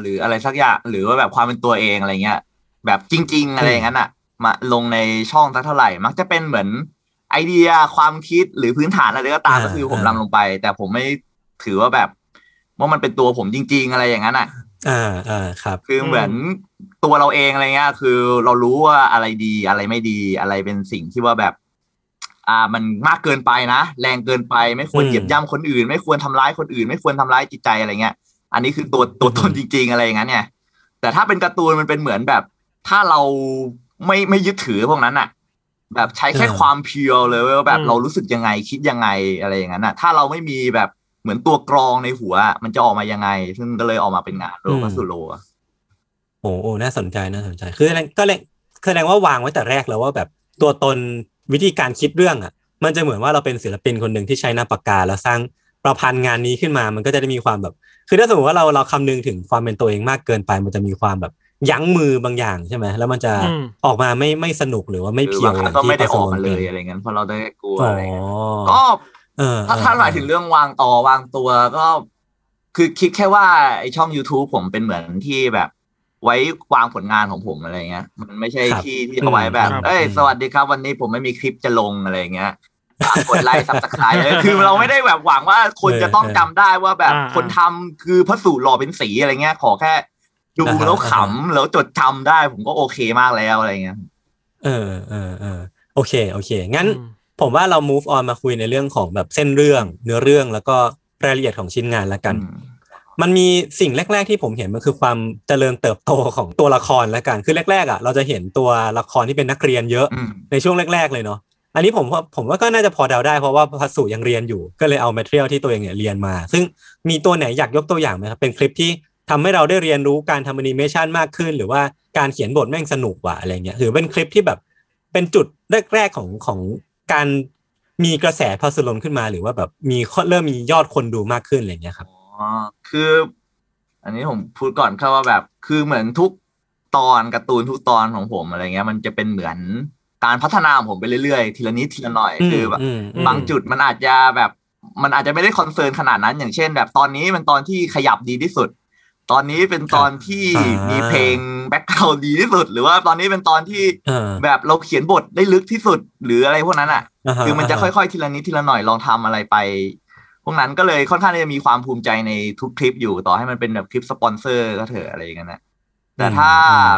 Speaker 5: หรืออะไรสักอย่าง หรือว่าแบบความเป็นตัวเองอะไรเงี้ย แบบจริง ๆ อะไรอย่างนั้นอะมาลงในช่องสักเท่าไหร่ มักจะเป็นเหมือนไอเดียความคิดหรือพื้นฐานอะไรก็ตาม
Speaker 4: อ่า
Speaker 5: ก็คือผม
Speaker 4: อ่า
Speaker 5: นำลงไป แต่ผมไม่ถือว่าแบบว่ามันเป็นตัวผมจริง ๆ อะไรอย่างนั้นอะ
Speaker 4: อ่าอ่าครับ
Speaker 5: คือเหมือนตัวเราเองอะไรเงี้ยคือเรารู้ว่าอะไรดีอะไรไม่ดีอะไรเป็นสิ่งที่ว่าแบบ อ่ามันมากเกินไปนะ แรงเกินไปไม่ควร
Speaker 4: อืม
Speaker 5: เหยียบย่ำคนอื่น ไม่ควรทำร้ายคนอื่น ไม่ควรทำร้ายจิตใจอะไรเงี้ย อันนี้คือตัวตัวตนจริง ๆอะไรอย่างนั้นเนี่ยแต่ถ้าเป็นการ์ตูนมันเป็นเหมือนแบบ ถ้าเราไม่ไม่ยึดถือพวกนั้นอะแบบใช้แค่
Speaker 4: เออ
Speaker 5: ความเพียวเลยว่าแบบ
Speaker 3: อืม
Speaker 5: เรารู้สึกยังไงคิดยังไงอะไรอย่างนั้นอะถ้าเราไม่มีแบบเหมือนตัวกรองในหัวอะมันจะออกมายังไง ซึ่งก็เลยออกมาเป็นงานโรบัสโลอะ
Speaker 4: โอ้โหน่าสนใจน่าสนใจ คือก็เลยแสดงว่าวางไว้แต่แรกแล้วว่าแบบตัวตน วิธีการคิดเรื่องอะ มันจะเหมือนว่าเราเป็นศิลปินคนหนึ่งที่ใช้หน้าปากกาแล้วสร้างประพันธ์งานนี้ขึ้นมา มันก็จะได้มีความแบบ คือถ้าสมมติว่าเราเราคำนึงถึงความเป็นตัวเองมากเกินไป มันจะมีความแบบยั้งมือบางอย่างใช่ไหมแล้วมันจะ
Speaker 3: อืม
Speaker 4: ออกมาไม่ไม่สนุกหรือว่าไม่
Speaker 5: หรือ
Speaker 4: เพียว
Speaker 5: บางค
Speaker 4: อ
Speaker 5: รั้
Speaker 4: ย่างง
Speaker 5: ก็
Speaker 4: ที่
Speaker 5: ไม่ได้
Speaker 4: ปา
Speaker 5: อ
Speaker 4: ส
Speaker 5: อก
Speaker 4: ม
Speaker 5: มาเล
Speaker 4: ป็
Speaker 5: ย
Speaker 4: น
Speaker 5: อะไรเงี้ยเพราะเราได้กลัว
Speaker 4: อ๋อ
Speaker 5: อะไรเงี้ย
Speaker 4: ก็
Speaker 5: ก็
Speaker 4: เออ
Speaker 5: ถ้า
Speaker 4: เออ
Speaker 5: ถ้าหมายถึงเรื่องวางต่อวางตัวก็ คือคิดแค่ว่าไอช่อง youtube ผมเป็นเหมือนที่แบบ ไว้วางผลงานของผมอะไรเงี้ย มันไม่ใช่
Speaker 4: ครับ
Speaker 5: ที่ที่เอาไว้แบบ
Speaker 3: ครับ
Speaker 5: เอ้ย
Speaker 4: อืม
Speaker 5: สวัสดีครับวันนี้ผมไม่มีคลิปจะลงอะไรเงี้ยฝากกดไลค์ซับสไครต์คือเราไม่ได้แบบหวังว่าคนจะต้องจำได้ว่าแบบ
Speaker 3: อ่า
Speaker 5: คนทำคือพระสูตรหล่อเป็นสีอะไรเงี้ย ขอแค่ดู
Speaker 4: อ่าฮะ
Speaker 5: แล้ว
Speaker 4: อ่าฮะ
Speaker 5: ขำแล้วจดจำได้ ผมก็โอเคมากแล้วอะไรเงี้ย
Speaker 4: เออเออเออโอเค โอเค งั้น
Speaker 3: อืม
Speaker 4: ผมว่าเรา move on มาคุยในเรื่องของแบบเส้นเรื่อง เนื้อเรื่องแล้วก็รายละเอียดของชิ้นงานละกัน
Speaker 5: อื ม
Speaker 4: มันมีสิ่งแรก ๆ ที่ผมเห็นมันคือความเจริญเติบโตของตัวละครละกันคือแรกๆอะเราจะเห็นตัวละครที่เป็นนักเรียนเยอะ
Speaker 5: อืม
Speaker 4: ในช่วงแรก ๆ เลยเนาะอันนี้ผมว่าผมว่าก็น่าจะพอเดาได้เพราะว่าพัสุยังเรียนอยู่ ก็เลยเอาแมทเทียลที่ตัวเองเนี่ยเรียนมา ซึ่งมีตัวไหนอยากยกตัวอย่างไหมครับเป็นคลิปที่ทำให้เราได้เรียนรู้การทำแอนิเมชันมากขึ้น หรือว่าการเขียนบทแม่งสนุกกว่าอะไรเงี้ยหรือเป็นคลิปที่แบบเป็นจุดแรกๆของของการมีกระแสพัสลนขึ้นมา หรือว่าแบบมีเริ่มมียอดคนดูมากขึ้นอะไรเงี้ยครับ
Speaker 5: อ๋อคือ อันนี้ผมพูดก่อนครับว่าแบบ คือเหมือนทุกตอนการ์ตูนทุกตอนของผมอะไรเงี้ย มันจะเป็นเหมือนการพัฒนาของผมไปเรื่อยๆ ทีละนิดทีละหน่อยคือแบบ
Speaker 4: อืมอืม
Speaker 5: บางจุดมันอาจจะแบบมันอาจจะไม่ได้ concern ขนาดนั้น อย่างเช่น แบบตอนนี้เป็นตอนที่ขยับดีที่สุด ตอนนี้เป็นตอนที่
Speaker 4: อ่ามี
Speaker 5: มีเพลง background ดีที่สุด หรือว่าตอนนี้เป็นตอนที่
Speaker 4: เออ
Speaker 5: แบบเราเขียนบทได้ลึกที่สุด หรืออะไรพวกนั้นอะ
Speaker 4: ฮะ
Speaker 5: คือมันจะค่อยๆทีละนิดทีละหน่อยลองทำอะไรไป พวกนั้นก็เลยค่อนข้างที่จะมีความภูมิใจในทุกคลิปอยู่ต่อให้มันเป็นแบบคลิปสปอนเซอร์ก็เถอะอะไรอย่างเงี้ยนะแต่ถ้า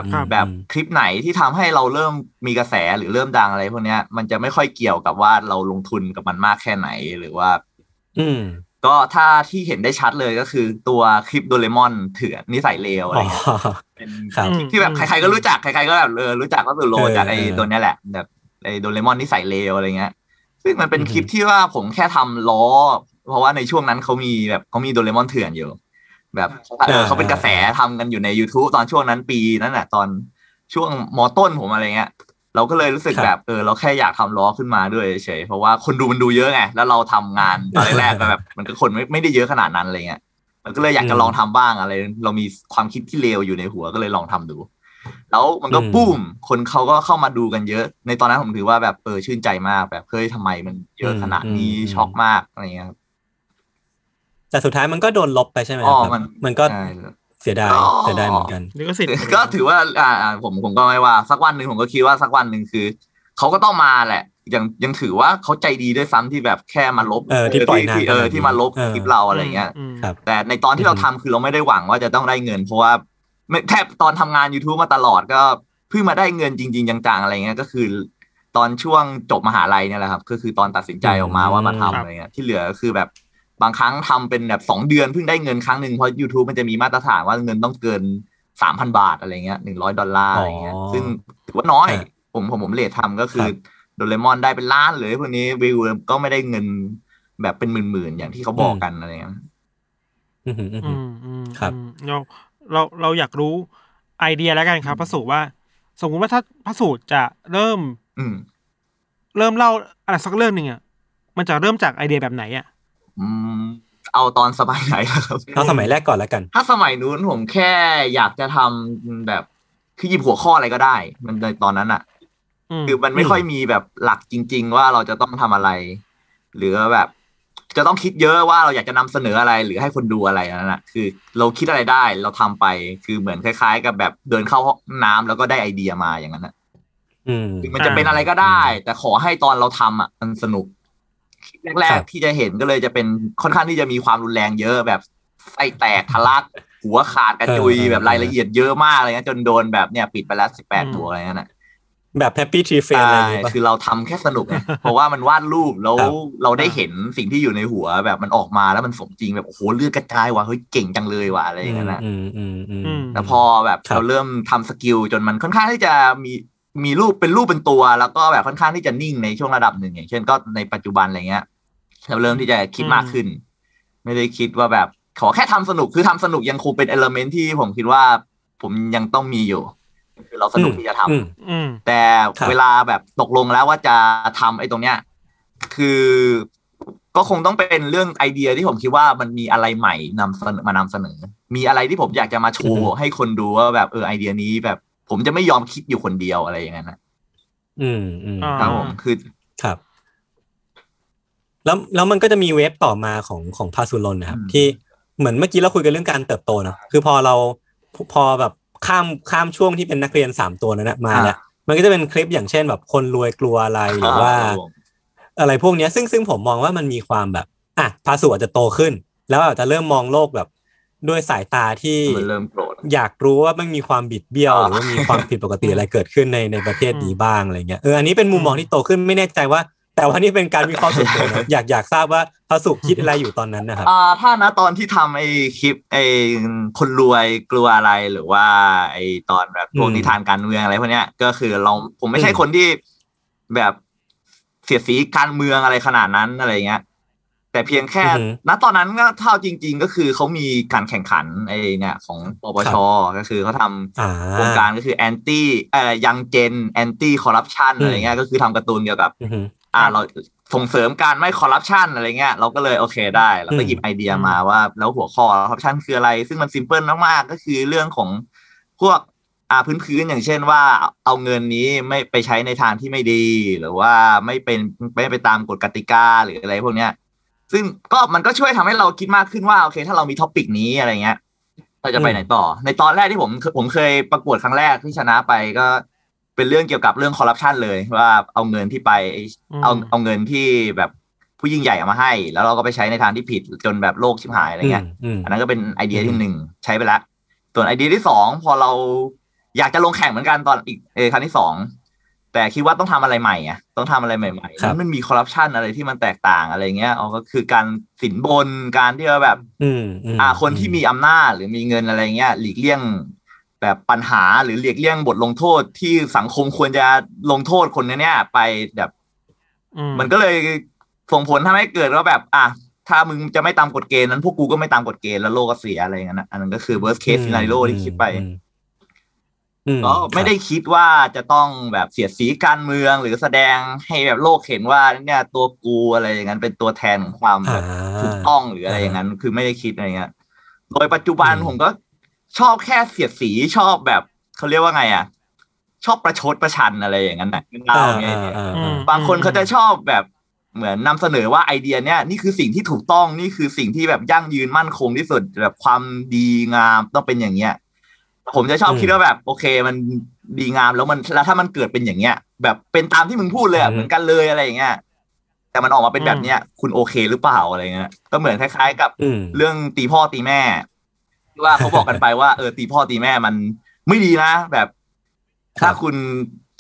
Speaker 4: อืม
Speaker 5: แบบ
Speaker 4: อืม
Speaker 5: คลิปไหนที่ทำให้เราเริ่มมีกระแสหรือเริ่มดังอะไรพวกเนี้ยมันจะไม่ค่อยเกี่ยวกับว่าเราลงทุนกับมันมากแค่ไหนหรือว่า
Speaker 4: อืม
Speaker 5: ก็ถ้าที่เห็นได้ชัดเลยก็คือตัวคลิปโดเรมอนเถื่อนนิสัยเลวอะไร
Speaker 4: อ๋อ
Speaker 5: เงี้ยเป็น
Speaker 4: ครับ
Speaker 5: คลิปที่แบบใครๆก็รู้จักใครๆก็แบบเออรู้จักก็คือโล
Speaker 4: เออ
Speaker 5: จากไอ้
Speaker 4: เออ
Speaker 5: ตัวเนี้ยแหละแบบไอ้โดเรมอนนิสัยเลวอะไรเงี้ย ซึ่งมันเป็น
Speaker 4: อือฮึ
Speaker 5: คลิปที่ว่าผมแค่ทำล้อ เพราะว่าในช่วงนั้นเขามีแบบเขามีโดเรมอนเถื่อนอยู่ แบบเออเขาเป็นกระแสทำกันอยู่ใน YouTube ตอนช่วงนั้นปีนั้นแหละตอนช่วงมอต้นผมอะไรเงี้ย เราก็เลยรู้สึก
Speaker 4: ครับ
Speaker 5: แบบเออเราแค่อยากทำล้อขึ้นมาด้วยเฉยๆเพราะว่าคนดูมันดูเยอะไงแล้วเราทำงานตอนแรกๆก็แบบมันก็คนไม่ไม่ได้เยอะขนาดนั้นอะไรเงี้ยมันก็เลยอยากจะลองทำบ้างอะไร เรามีความคิดที่เลวอยู่ในหัวก็เลยลองทำดู แล้วมันก็
Speaker 4: อืม
Speaker 5: บูมคนเขาก็เข้ามาดูกันเยอะ ในตอนนั้นผมถือว่าแบบเออชื่นใจมากแบบเฮ้ยทำไมมันเยอะขนาดนี้ช็อกมากอะไรเงี้ยครับ
Speaker 4: แต่สุดท้ายมันก็โดนลบไปใช่ไหม
Speaker 5: อ๋อ
Speaker 4: ครับ
Speaker 5: มัน
Speaker 4: มันก็
Speaker 5: ใช่
Speaker 4: เสียดาย
Speaker 5: อ๋อ
Speaker 4: เสียดายเหมือนกัน
Speaker 3: นี่ก็สิทธิ์
Speaker 5: ก็ถือว่าอ่าอ่าผมผมก็ไม่ว่า สักวันหนึ่งผมก็คิดว่าสักวันหนึ่งคือเขาก็ต้องมาแหละยังยังถือว่าเขาใจดีด้วยซ้ำที่แบบแค่มาลบ
Speaker 4: เออที่ปล่อยนาน
Speaker 5: เออ
Speaker 4: ขนาดนี้
Speaker 5: ที่มาลบ
Speaker 4: เออ
Speaker 5: คลิปเราอะไรเงี้ย
Speaker 3: อืม
Speaker 4: ครับ
Speaker 5: แต่ในตอนที่เรา
Speaker 4: อือ
Speaker 5: ทำ
Speaker 4: ฮึ
Speaker 5: คือเราไม่ได้หวังว่าจะต้องได้เงิน เพราะว่าไม่แทบตอนทำงาน YouTube มาตลอดก็เพิ่งมาได้เงินจริง ๆ จังๆอะไรเงี้ยก็คือ ตอนช่วงจบมหาลัยเนี่ยแหละครับ ก็คือตอนตัดสินใจออกมาว่ามาทำ
Speaker 3: ครับ
Speaker 5: อะไรเงี้ยที่เหลือก็คือแบบ บางครั้งทำเป็นแบบสองเดือนเพิ่งได้เงินครั้งหนึ่งเพราะ YouTube มันจะมีมาตรฐานว่าเงินต้องเกินสามพันบาทอะไรเงี้ยหนึ่งร้อยดอลลาร์อะไรเงี้ย
Speaker 4: อ๋อ
Speaker 5: ซึ่งถือว่าน้อย
Speaker 4: ครับ
Speaker 5: ผมผมผมเลททำก็คือ
Speaker 4: ครับ
Speaker 5: โดเรมอนได้เป็นล้านเลยพวกนี้วิวก็ไม่ได้เงินแบบเป็นหมื่นๆอย่างที่เขาบอกกันอะไรเงี้ย
Speaker 4: อืมอืมอืม
Speaker 3: อืมอืม
Speaker 4: ครับ
Speaker 3: อืมเราเราเราอยากรู้ไอเดียแล้วกันครับพระสูตรว่า สมมุติว่าถ้าพระสูตรจะเริ่ม
Speaker 5: อืม
Speaker 3: เริ่มเล่าอะไรสักเรื่องหนึ่งอะมันจะเริ่มจากไอเดียแบบไหนอะ
Speaker 5: อืมเอาตอนสมัยไหนล่ะครับ
Speaker 4: เอาสมัยแรกก่อนแล้วกัน
Speaker 5: ถ้าสมัยนู้นผมแค่อยากจะทำแบบคือหยิบหัวข้ออะไรก็ได้ มันในตอนนั้นอะคือมันไม่ค่อยมีแบบหลักจริง ๆ ว่าเราจะต้องทำอะไร หรือแบบ จะต้องคิดเยอะว่าเราอยากจะนำเสนออะไร หรือให้คนดูอะไรนั่นแหะคือ เราคิดอะไรได้เราทำไปคือเหมือนคล้าย ๆ กับแบบเดินเข้าห้องน้ำแล้วก็ได้ไอเดียมาอย่างนั้นนะ
Speaker 4: อืม
Speaker 5: คือมันจะเป็นอะไรก็ได้ แต่ขอให้ตอนเราทำอะมันสนุกคลิป แรกๆ
Speaker 4: ครับ
Speaker 5: ที่จะเห็นก็เลยจะเป็นค่อนข้างที่จะมีความรุนแรงเยอะแบบไส้แตกทะลักหัวขาดกระจุย
Speaker 4: เออ
Speaker 5: แบบรายละเอียดเยอะมากอะไรเงี้ยจนโดนแบบเนี่ยปิดไปแล้วสิบแปด
Speaker 3: อืม
Speaker 5: ตัวอะไรเงี้ยนะ
Speaker 4: แบบ Happy Tree Friends อะไรอย่าง
Speaker 5: ใช่
Speaker 4: เงี้ยป่ะ
Speaker 5: คือเราทำแค่สนุกไงเพราะว่ามันวาดรูปแล้ว
Speaker 4: ครับ
Speaker 5: เราได้เห็นสิ่งที่อยู่ในหัวแบบมันออกมาแล้วมันสมจริงแบบโอ้โหเลือดกระจายว่ะเฮ้ยเก่งจังเลยว่ะอะไรอย่างเงี้ยนะ
Speaker 4: อืมอืมอืม
Speaker 3: อื
Speaker 4: อื
Speaker 3: ม
Speaker 5: แต่พอแบบ
Speaker 4: ครับ
Speaker 5: เราเริ่มทำ skill จนมันค่อนข้างที่จะมี มีรูปเป็นรูปเป็นตัว แล้วก็แบบค่อนข้างที่จะนิ่งในช่วงระดับหนึ่งอย่างเช่นก็ในปัจจุบันอะไรเงี้ยเราเริ่มที่จะคิดมากขึ้น ไม่ได้คิดว่าแบบขอแค่ทำสนุกคือทำสนุกยังคงเป็นเอลเมนที่ผมคิดว่าผมยังต้องมีอยู่ คือเราสนุกที่จะทำ
Speaker 4: อืม
Speaker 3: อืม
Speaker 5: แต่
Speaker 4: ครับ
Speaker 5: เวลาแบบตกลงแล้วว่าจะทำไอ้ตรงเนี้ย คือก็คงต้องเป็นเรื่องไอเดียที่ผมคิดว่ามันมีอะไรใหม่นำเสนอมานำเสนอ มีอะไรที่ผมอยากจะมาโชว์ให้คนดูว่าแบบเออไอเดียนี้แบบ ผมจะไม่ยอมคิดอยู่คนเดียวอะไรอย่างนั้นนะ
Speaker 4: อืมอืม
Speaker 3: อ่า
Speaker 5: ครับผมคือ
Speaker 4: ครับ แล้วแล้วมันก็จะมีเวฟต่อมาของของพาสุรนนะครับ
Speaker 5: อืม
Speaker 4: ที่เหมือนเมื่อกี้เราคุยกันเรื่องการเติบโตเนอะคือพอเราพอแบบข้ามข้ามช่วงที่เป็นนักเรียนสามตัวนั้นนะมาเนี่ยมันก็จะเป็นคลิปอย่างเช่นแบบคนรวยกลัวอะไรหรือว่า
Speaker 5: ครับผม
Speaker 4: อะไรพวกเนี้ย ซึ่งซึ่งผมมองว่ามันมีความแบบ อะพาสุอาจจะโตขึ้น แล้วอาจจะเริ่มมองโลกแบบ ด้วยสายตาที่
Speaker 5: มันเริ่มโกรธ
Speaker 4: อยากรู้ว่ามันมีความบิดเบี้ยว
Speaker 5: อ๋อ
Speaker 4: หรือว่ามีความผิดปกติอะไรเกิดขึ้นในในประเทศนี้บ้างอะไรเงี้ยเอออันนี้เป็นมุมมองที่โตขึ้นไม่แน่ใจว่า แต่ว่านี่เป็นการวิเคราะห์ส่วนตัวนะอยากอยากทราบว่าพระสุคิดอะไรอยู่ตอนนั้นนะครับ
Speaker 5: อ่าถ้านะตอนที่ทำไอ้คลิปไอ้คนรวยกลัวอะไรหรือว่า ไอ้ตอนแบบพวก
Speaker 4: อืม
Speaker 5: นิทานการเมืองอะไรพวกเนี้ยก็คือเราผมไม่ใช่
Speaker 4: อืม
Speaker 5: คนที่แบบเสียดสีการเมืองอะไรขนาดนั้นอะไรเงี้ย แต่เพียงแค่
Speaker 4: อือหือ
Speaker 5: ณตอนนั้นก็เท่าจริง ๆ ก็คือเขามีการแข่งขันไอ้เนี่ยของป.ป.ช.ก็คือเขาทำ
Speaker 4: อ่า
Speaker 5: โครงการก็คือ anti เอ่อ young gen anti corruption อื
Speaker 4: ม
Speaker 5: อะไรเงี้ยก็คือทำการ์ตูนเกี่ยวกับ
Speaker 4: อือหือ
Speaker 5: อ่าเราส่งเสริมการไม่คอร์รัปชันอะไรเงี้ยเราก็เลยโอเคได้เราก็
Speaker 4: อืม
Speaker 5: หยิบไอเดียมาว่าแล้วหัวข้อคอร์รัปชันคืออะไร ซึ่งมัน simple มากๆก็คือเรื่องของพวกอ่าพื้นๆอย่างเช่นว่าเอาเงินนี้ไม่ไปใช้ในทางที่ไม่ดี หรือว่าไม่เป็นไม่ไปตามกฎกติกาหรืออะไรพวกเนี้ย ซึ่งก็มันก็ช่วยทำให้เราคิดมากขึ้นว่าโอเค ถ้าเรามี topic นี้อะไรเงี้ยเราจะไปไหนต่อ ในตอนแรกที่ผมผมเคยประกวดครั้งแรกที่ชนะไปก็เป็นเรื่องเกี่ยวกับเรื่องคอร์รัปชันเลยว่าเอาเงินที่ไป
Speaker 3: อืม
Speaker 5: เอาเอาเงินที่แบบผู้ยิ่งใหญ่เอามาให้ แล้วเราก็ไปใช้ในทางที่ผิดจนแบบโลกชิบหายอะไรเงี้ย
Speaker 4: อืม
Speaker 5: อันนั้นก็เป็นไอเดีย
Speaker 4: อืมที่
Speaker 5: หนึ่งใช้ไปแล้วส่วนไอเดียที่สองพอเราอยากจะลงแข่งเหมือนกันตอนอีกเออครั้งที่สอง แต่คิดว่าต้องทำอะไรใหม่อะต้องทำอะไรใหม่ๆ
Speaker 4: ครับ
Speaker 5: แล้วมันมีคอร์รัปชันอะไรที่มันแตกต่างอะไรเงี้ยอ๋อก็คือการสินบนการที่ว่าแบบ
Speaker 4: อืมม
Speaker 5: อ่า คนที่มีอำนาจหรือมีเงินอะไรเงี้ย หลีกเลี่ยงแบบปัญหาหรือหลีกเลี่ยงบทลงโทษที่สังคมควรจะลงโทษคนเนี้ยไปแบบ
Speaker 3: อื
Speaker 5: มันก็เลยส่งผลทำให้เกิดว่าแบบ อะถ้ามึงจะไม่ตามกฎเกณฑ์นั้นพวกกูก็ไม่ตามกฎเกณฑ์แล้วโลกก็เสียอะไรอย่างนั้นนะอันนั้นก็คือ worst case scenario ที่คิดไป
Speaker 4: อืมอืม
Speaker 5: ก็ไม่ได้คิดว่าจะต้องแบบเสียดสีการเมืองหรือแสดงให้แบบโลกเห็นว่าเนี่ยตัวกูอะไรอย่างนั้นเป็นตัวแทนของความแบบ
Speaker 4: อ่า
Speaker 5: ถูกต้องหรืออะไรอย่างนั้น คือไม่ได้คิดอะไรเงี้ยโดยปัจจุบัน
Speaker 4: อืม
Speaker 5: ผมก็ชอบแค่เสียดสีชอบแบบเขาเรียกว่าไงอะชอบประชดประชันอะไรอย่างนั้นนะเล่าไง
Speaker 4: อ่าอ่า
Speaker 3: อื
Speaker 4: อ่า
Speaker 3: ม
Speaker 5: บางคนเขาจะชอบแบบเหมือนนำเสนอว่าไอเดียเนี้ยนี่คือสิ่งที่ถูกต้องนี่คือสิ่งที่แบบยั่งยืนมั่นคงที่สุดแบบความดีงามต้องเป็นอย่างเงี้ย ผมจะชอบ
Speaker 4: อืม
Speaker 5: คิดว่าแบบ โอเค มันดีงามแล้วมันแล้วถ้ามันเกิดเป็นอย่างเงี้ย แบบเป็นตามที่มึงพูดเลยอะ
Speaker 4: อืม
Speaker 5: เหมือนกันเลยอะไรอย่างเงี้ยแต่มันออกมาเป็นแบบเนี้ย คุณโอเคหรือเปล่าอะไรเงี้ยก็เหมือนคล้าย ๆ กับ
Speaker 4: อืม
Speaker 5: เรื่องตีพ่อตีแม่ที่ว่าเขาบอกกันไปว่าเออตีพ่อตีแม่มันไม่ดีนะแบบ
Speaker 4: ครับ
Speaker 5: ถ้าคุณ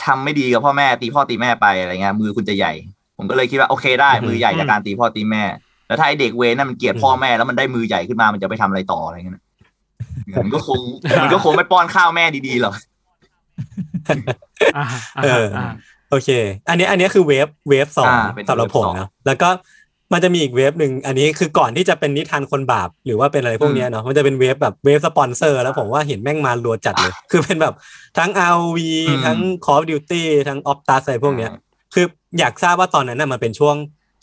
Speaker 5: ทำไม่ดีกับพ่อแม่ ตีพ่อตีแม่ไปอะไรเงี้ยมือคุณจะใหญ่ ผมก็เลยคิดว่าโอเคได้
Speaker 4: อือฮึ
Speaker 5: มือใหญ่จากการตีพ่อตีแม่ แล้วถ้าไอเด็กเวรนั่นมันเกลียด
Speaker 4: อืม
Speaker 5: พ่อแม่แล้วมันได้มือใหญ่ขึ้นมามันจะไปทำอะไรต่ออะไรเงี้ยนะ มันก็คงมันก็คงไม่ป้อนข้าวแม่ดีๆหรอก
Speaker 3: อ่า
Speaker 4: เอออ่าโอเค อันนี้อันนี้คือ wave wave สอง
Speaker 5: อ่าเป็น
Speaker 4: สำหรับ
Speaker 5: wave
Speaker 4: ผม
Speaker 5: สอง
Speaker 4: นะแล้วก็มันจะมีอีก wave หนึ่งอันนี้คือก่อนที่จะเป็นนิทานคนบาป หรือว่าเป็นอะไรพวกเนี้ยเนาะมันจะเป็น wave แบบ wave สปอนเซอร์แล้วผมว่าเห็นแม่งมารัวจัดเลย คือเป็นแบบทั้ง ROV
Speaker 5: อืม
Speaker 4: ทั้ง Call of Duty ทั้ง Optus อะไรพวกเนี้ย คืออยากทราบว่าตอนนั้นน่ะมันเป็นช่วง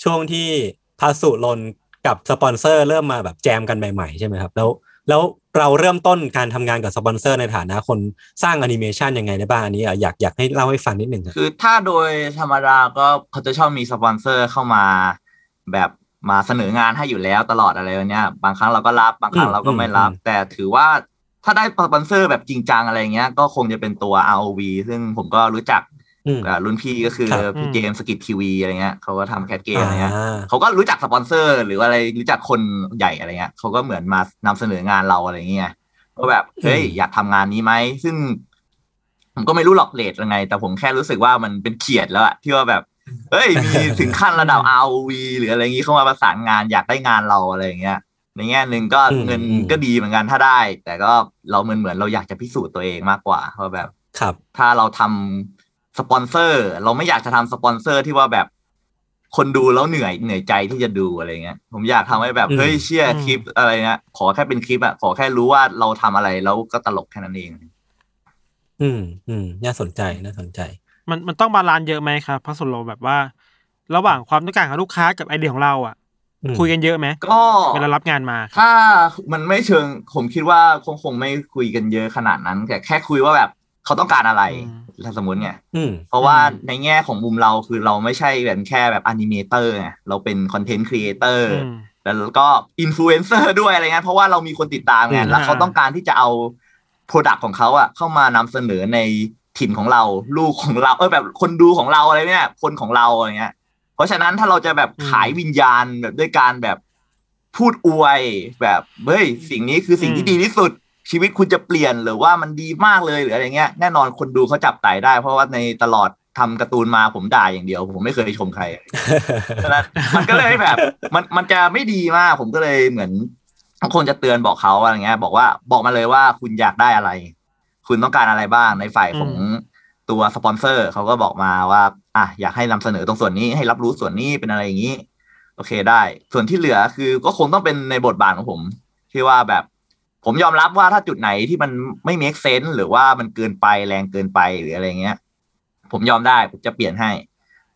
Speaker 4: ช่วงที่ Pasulol กับสปอนเซอร์เริ่มมาแบบแจมกันใหม่ๆใช่ไหมครับ แล้ว แล้วเราเริ่มต้นการทำงานกับสปอนเซอร์ในฐานะคนสร้างแอนิเมชันยังไงได้บ้างอันนี้อะอยากอยากให้เล่าให้ฟังนิดหนึ่งครับ
Speaker 5: คือถ้าโดยธรรมดาก็เขาจะชอบมีสปอนเซอร์เข้ามาแบบมาเสนองานให้อยู่แล้วตลอดอะไรแบบเนี้ยบางครั้งเราก็รับบางครั้ง
Speaker 4: อืม
Speaker 5: เราก็ไม่รับ
Speaker 4: อืม
Speaker 5: แต่ถือว่าถ้าได้สปอนเซอร์แบบจริงจังอะไรเงี้ยก็คงจะเป็นตัว ROV ซึ่งผมก็รู้จัก
Speaker 4: อืม
Speaker 5: อ่ารุ่นพี่ก็คือ
Speaker 4: ครับ
Speaker 5: พี่เกมสกิททีวีอะไรเงี้ยเขาก็ทำแคทเกมอะไรเงี้ย
Speaker 4: อ่า
Speaker 5: เขาก็รู้จักสปอนเซอร์ หรืออะไรรู้จักคนใหญ่อะไรเงี้ยเขาก็เหมือนมานำเสนองานเราอะไรเงี้ยก็แบบเฮ้ย
Speaker 4: อืม
Speaker 5: อยากทำงานนี้ไหมซึ่ง ผมก็ไม่รู้หรอกเลทยังไง แต่ผมแค่รู้สึกว่ามันเป็นเขียดแล้วอะที่ว่าแบบเฮ้ยมีถึงขั้นระดับ ROV หรืออะไรอย่างงี้เข้ามาประสานงานอยากได้งานเราอะไรอย่างเงี้ยในแง่หนึ่งก็
Speaker 4: อืม
Speaker 5: เงิน
Speaker 4: อืม
Speaker 5: ก็ดีเหมือนกันถ้าได้ แต่ก็เราเหมือนเหมือนเราอยากจะพิสูจน์ตัวเองมากกว่าเพราะแบบ
Speaker 4: ครับ
Speaker 5: ถ้าเราทำ สปอนเซอร์ เราไม่อยากจะทำสปอนเซอร์ที่ว่าแบบคนดูแล้วเหนื่อยเหนื่อยใจที่จะดูอะไรเงี้ย ผมอยากทำให้แบบ
Speaker 4: อืม
Speaker 5: เฮ้ยเชี่ย
Speaker 3: อืม
Speaker 5: คลิปอะไรเงี้ยขอแค่เป็นคลิปอะขอแค่รู้ว่าเราทำอะไรแล้วก็ตลกแค่นั้นเอง
Speaker 4: อืมอืมน่าสนใจน่าสนใจ
Speaker 3: มันมันต้อง balance เยอะไหมครับ Pasulol แบบว่า ระหว่างความต้องการของลูกค้ากับไอเดียของเราอะ
Speaker 4: อืม
Speaker 3: คุยกันเยอะไหม
Speaker 5: ก็
Speaker 3: เวลารับงานมา
Speaker 5: ถ้ามันไม่เชิง ผมคิดว่าคงคงไม่คุยกันเยอะขนาดนั้นแต่แค่คุยว่าแบบ เขาต้องการอะไร
Speaker 3: อืม
Speaker 5: ถ้าสมมติไง
Speaker 4: อืม
Speaker 5: เพราะว่า
Speaker 3: อืม
Speaker 5: ในแง่ของมุมเราคือเราไม่ใช่แบบแค่แบบ animator ไงเราเป็น content creator อื
Speaker 3: ม
Speaker 5: แล้วก็อินฟลูเอนเซอร์ด้วยอะไรเงี้ยเพราะว่าเรามีคนติดตามไง
Speaker 4: อืม
Speaker 5: แล้วเขาต้องการที่จะเอา product ของเขาอะเข้ามานำเสนอในถิ่นของเรา ลูกของเราเออแบบคนดูของเราอะไรเนี่ยคนของเราอะไรเงี้ย เพราะฉะนั้นถ้าเราจะแบบ
Speaker 3: อืม
Speaker 5: ขายวิญญาณแบบด้วยการแบบพูดอวยแบบเฮ้ยสิ่งนี้คือสิ่งที่ดีที่สุด ชีวิตคุณจะเปลี่ยนหรือว่ามันดีมากเลยหรืออะไรเงี้ยแน่นอนคนดูเขาจับไต่ได้ เพราะว่าในตลอดทำการ์ตูนมาผมด่าอย่างเดียว ผมไม่เคยชมใครฉะนั้นมันก็เลยแบบ มันมันจะไม่ดีมาก ผมก็เลยเหมือนคงจะเตือนบอกเขาอะไรเงี้ย บอกว่าบอกมาเลยว่าคุณอยากได้อะไร คุณต้องการอะไรบ้างในฝ่ายของตัวสปอนเซอร์เขาก็บอกมาว่า อะอยากให้นำเสนอตรงส่วนนี้ให้รับรู้ส่วนนี้เป็นอะไรอย่างนี้ โอเคได้ ส่วนที่เหลือคือก็คงต้องเป็นในบทบาทของผม ที่ว่าแบบ ผมยอมรับว่าถ้าจุดไหนที่มันไม่ make sense หรือว่ามันเกินไปแรงเกินไปหรืออะไรเงี้ย ผมยอมได้ผมจะเปลี่ยนให้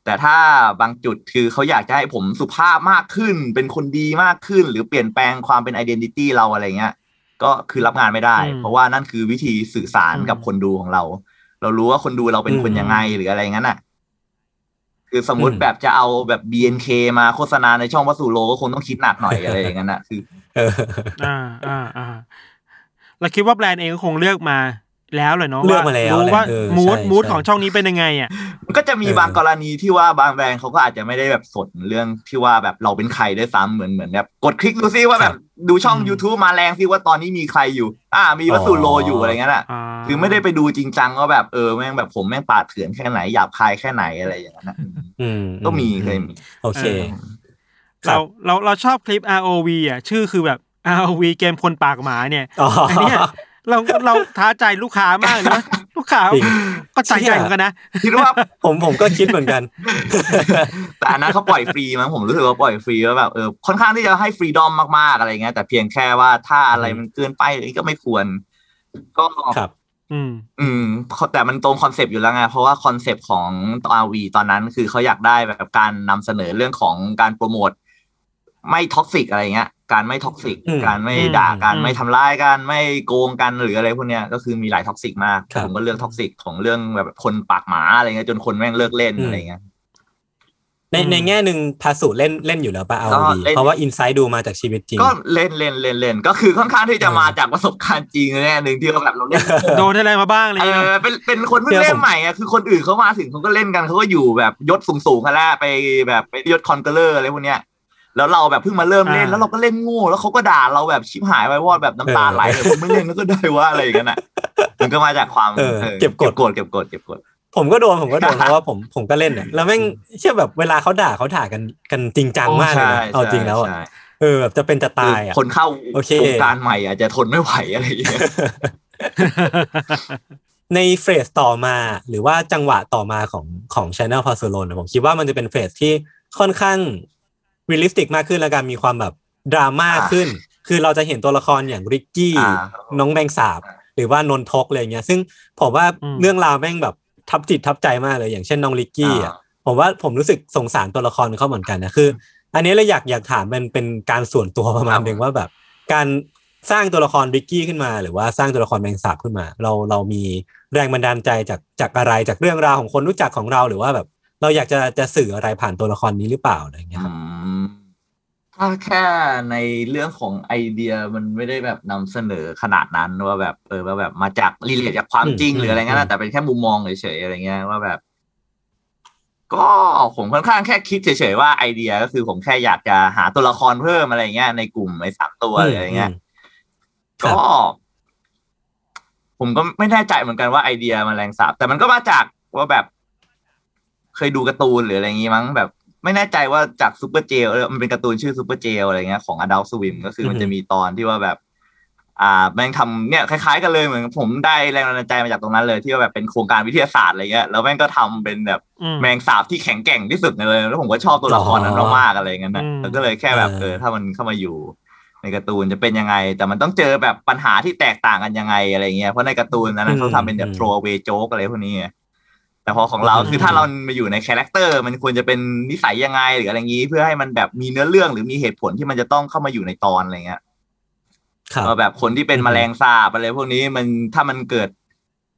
Speaker 5: แต่ถ้าบางจุดคือเขาอยากจะให้ผมสุภาพมากขึ้น เป็นคนดีมากขึ้น หรือเปลี่ยนแปลงความเป็น identity เราอะไรเงี้ย ก็คือรับงานไม่ได้
Speaker 3: อืม
Speaker 5: เพราะว่านั่นคือวิธีสื่อสาร
Speaker 3: อืม
Speaker 5: กับคนดูของเรา เรารู้ว่าคนดูเราเป็นคน
Speaker 4: อืม
Speaker 5: ยังไงหรืออะไรงั้นอะ คือสมมติ
Speaker 4: อืม
Speaker 5: แบบจะเอาแบบ BNK มาโฆษณาในช่องวัสดุโลก็คงต้องคิดหนักหน่อยอะไรอย่างนั้นอะคือ
Speaker 4: เออ
Speaker 3: อ่าอ่าอ่าเราคิดว่าแบรนด์เองก็คงเลือกมา แล้วเลยเนาะ
Speaker 4: เลือกมาแล้ว
Speaker 3: รู้ว่า
Speaker 4: แหละเออ
Speaker 3: มูด
Speaker 4: ใช่
Speaker 3: มูด
Speaker 4: ใช่
Speaker 3: ของช่องนี้เป็นยังไงอะ
Speaker 5: มันก็จะมี
Speaker 4: เออ
Speaker 5: บางกรณีที่ว่าบางแบรนด์เขาก็อาจจะไม่ได้แบบสนเรื่องที่ว่าแบบเราเป็นใครด้วยซ้ำเหมือนเหมือนแบบกดคลิกดูซิว่าแบบดูช่อง
Speaker 3: อืม
Speaker 5: YouTube มาแรงซิว่าตอนนี้มีใครอยู่ อ่า มีวัสดุโลอยู่อะไรเงี้ยน่ะ
Speaker 3: อ่า
Speaker 5: คือไม่ได้ไปดูจริงจังว่าแบบเออแม่งแบบผมแม่งปาดเถื่อนแค่ไหนหยาบคายแค่ไหนอะไรอย่างนั้นนะ
Speaker 4: อืม
Speaker 5: ก็มีเคยมี
Speaker 4: โอเคครั
Speaker 3: เรา
Speaker 4: บ
Speaker 3: เราเราชอบคลิป ROV อะชื่อคือแบบ ROV เกมคนปากหมาเนี่ย
Speaker 4: อ๋อ
Speaker 3: อันเนี้ย เราเราท้าใจลูกค้ามากเลยนะลูกค้า
Speaker 4: จริง
Speaker 3: ก็ใจใจเหมือนกันนะ
Speaker 5: คิดว่า
Speaker 4: ผมผมก็คิดเหมือนกัน
Speaker 5: แต่อันนั้นเขาปล่อยฟรีมั้งผมรู้สึกว่าปล่อยฟรีแล้วแบบเออค่อนข้างที่จะให้ freedom มากๆอะไรเงี้ยแต่เพียงแค่ว่าถ้าอะไรมันเกินไปอะไรก็ไม่ควร ก็
Speaker 4: ครับ
Speaker 3: อืม
Speaker 5: อืม แต่มันตรงคอนเซปต์อยู่แล้วไง เพราะว่าคอนเซปต์ของ ROV ตอนนั้นคือเขาอยากได้แบบการนำเสนอเรื่องของการโปรโมท ไม่ toxic อะไรเงี้ย การไม่ toxic อื
Speaker 4: ม
Speaker 5: การไม่
Speaker 3: อืม
Speaker 5: ด่ากัน
Speaker 3: อืม
Speaker 5: ไม่ทำร้ายกันไม่โกงกันหรืออะไรพวกเนี้ยก็คือมีหลาย toxic มาก
Speaker 4: ครับ
Speaker 5: ผมก็เลือก toxic ของเรื่องแบบคนปากหมาอะไรเงี้ยจนคนแม่งเลิกเล่น
Speaker 4: อืม
Speaker 5: อะไรเงี้ย
Speaker 4: ใน
Speaker 3: อืม
Speaker 4: ในแง่หนึ่งพาสุเล่นเล่นอยู่แล้วป่ะเอา
Speaker 5: ก็
Speaker 4: ดี
Speaker 5: เล่น
Speaker 4: เพราะว่า in sight ดูมาจากชีวิตจริง
Speaker 5: ก็เล่นเล่นเล่นเล่นก็คือค่อนข้างที่จะ
Speaker 4: เออ
Speaker 5: มาจากประสบการณ์จริงแน่หนึ่งที่ว่าแบบเราเล่น
Speaker 3: โดนอะไรมาบ้างอะไร
Speaker 5: เอ
Speaker 3: เงี้ย
Speaker 5: อเป็นเป็นคนเพิ่ง
Speaker 4: เชื่อ
Speaker 5: เล่นใหม่อะผมคือคนอื่นเขามาถึงเขาก็เล่นกันเขาก็อยู่แบบยศสูงๆกันแล้วไปแบบไปยศ Conqueror อะไรพวกเนี้ย แล้วเราแบบเพิ่งมาเริ่มเล่น
Speaker 3: อ่า
Speaker 5: แล้วเราก็เล่นโง่แล้วเขาก็ด่าเราแบบชิบหายไปวอดแบบน้ำตาไหลเลยผมไม่เล่นแล้วก็ได้ว่าอะไรอย่างนั้นอะมันก็มาจากความ
Speaker 4: เออ
Speaker 5: ออ
Speaker 4: เก็บกด
Speaker 5: กดเก็บกดเก็บกด
Speaker 4: ผมก็โดนผมก็โดนเพราะว่าผมผมก็เล่นเนี่ยแล้วแม่งเชี่ยแบบเวลาเขาด่าเขาด่ากันกันจริงจังมากเลยนะ
Speaker 5: ใช่
Speaker 4: เอาจริงแล้วอะ
Speaker 5: ใช่
Speaker 4: เออแบบจะเป็นจะตายอะ
Speaker 5: คนเข้า
Speaker 4: โอเค
Speaker 5: วงการใหม่อาจจะทนไม่ไหวอะไรอย่างเงี้ย
Speaker 4: ใน phase ต่อมาหรือว่าจังหวะต่อมาของของ Channel p a s o l o n ผมคิดว่ามันจะเป็น phase ที่ค่อนข้าง realistic มากขึ้นแล้วกันมีความแบบดราม่า
Speaker 5: อ่า
Speaker 4: ขึ้น คือเราจะเห็นตัวละครอย่างริกกี้
Speaker 5: อ่า
Speaker 4: น้องแมงสาบ หรือว่านนทกอะไรเงี้ย ซึ่งผมว่า
Speaker 3: อืม
Speaker 4: เรื่องราวแม่งแบบทับจิตทับใจมากเลย อย่างเช่นน้องริกกี้อะผมว่าผมรู้สึกสงสารตัวละครเขาเหมือนกันนะคือ อันนี้เลยอยากอยากถามมันเป็นการส่วนตัวประมาณ
Speaker 5: ครับ
Speaker 4: หนึ่งว่าแบบ การสร้างตัวละครริกกี้ขึ้นมา หรือว่าสร้างตัวละครแมงสาบขึ้นมา เราเรามีแรงบันดาลใจจากจากอะไรจากเรื่องราวของคนรู้จักของเราหรือว่าแบบ เราอยากจะจะสื่ออะไรผ่านตัวละครนี้หรือเปล่าอะไรอย่างเงี้ยครับ
Speaker 5: อืมถ้าแค่ในเรื่องของไอเดียมันไม่ได้แบบนำเสนอขนาดนั้นว่าแบบเออว่าแบบมาจากรีเลทจากความจริง
Speaker 4: อืม
Speaker 5: หรืออะไรเงี้ย
Speaker 4: อื
Speaker 5: นะ
Speaker 4: ม
Speaker 5: แต่เป็นแค่มุมมองเฉยๆอะไรเงี้ยว่าแบบ ก็ผมค่อนข้างแค่คิดเฉยๆว่าไอเดียก็คือผมแค่อยากจะหาตัวละครเพิ่มอะไรเงี้ยในกลุ่มในสามตัวหรืออะไรเงี้ย
Speaker 4: มครับ
Speaker 5: ก็ผมก็ไม่แน่ใจเหมือนกันว่าไอเดียแมลงสาบแต่มันก็มาจากว่าแบบ เคยดูการ์ตูนหรืออะไรอย่างงี้มั้งแบบ ไม่แน่ใจว่าจาก Superjail มันเป็นการ์ตูนชื่อ Superjail อะไรเงี้ยของ Adult Swim ก็คือมัน
Speaker 4: อือฮึ
Speaker 5: จะมีตอนที่ว่าแบบ อ่าแม่งทำเนี่ยคล้ายๆกันเลยเหมือนผมได้แรงบันดาลใจมาจากตรงนั้นเลยที่ว่าแบบเป็นโครงการวิทยาศาสตร์อะไรเงี้ยแล้วแม่งก็ทำเป็นแบบ
Speaker 3: อืม
Speaker 5: แมงสาบที่แข็งแกร่งที่สุดเลย แล้วผมก็ชอบตัวละครนั้นมากๆอะไรเงี้ยนะ
Speaker 3: อืม
Speaker 5: แล้วก็เลยแค่แบบเออถ้ามันเข้ามาอยู่ในการ์ตูนจะเป็นยังไง แต่มันต้องเจอแบบปัญหาที่แตกต่างกันยังไงอะไรเงี้ยเพราะในการ์ตูนนั้นนะเขาทำเป็นแบบ throw away joke อะไรพวกนี้ไง แต่พอของเราคือถ้าเรามาอยู่ใน character มันควรจะเป็นนิสัยยังไงหรืออะไรอย่างนี้ เพื่อให้มันแบบมีเนื้อเรื่องหรือมีเหตุผลที่มันจะต้องเข้ามาอยู่ในตอนอะไรเงี้ย
Speaker 4: ครับ
Speaker 5: ว่าแบบคนที่เป็น
Speaker 4: อืม
Speaker 5: แมลงสาบอะไรพวกนี้มันถ้ามันเกิด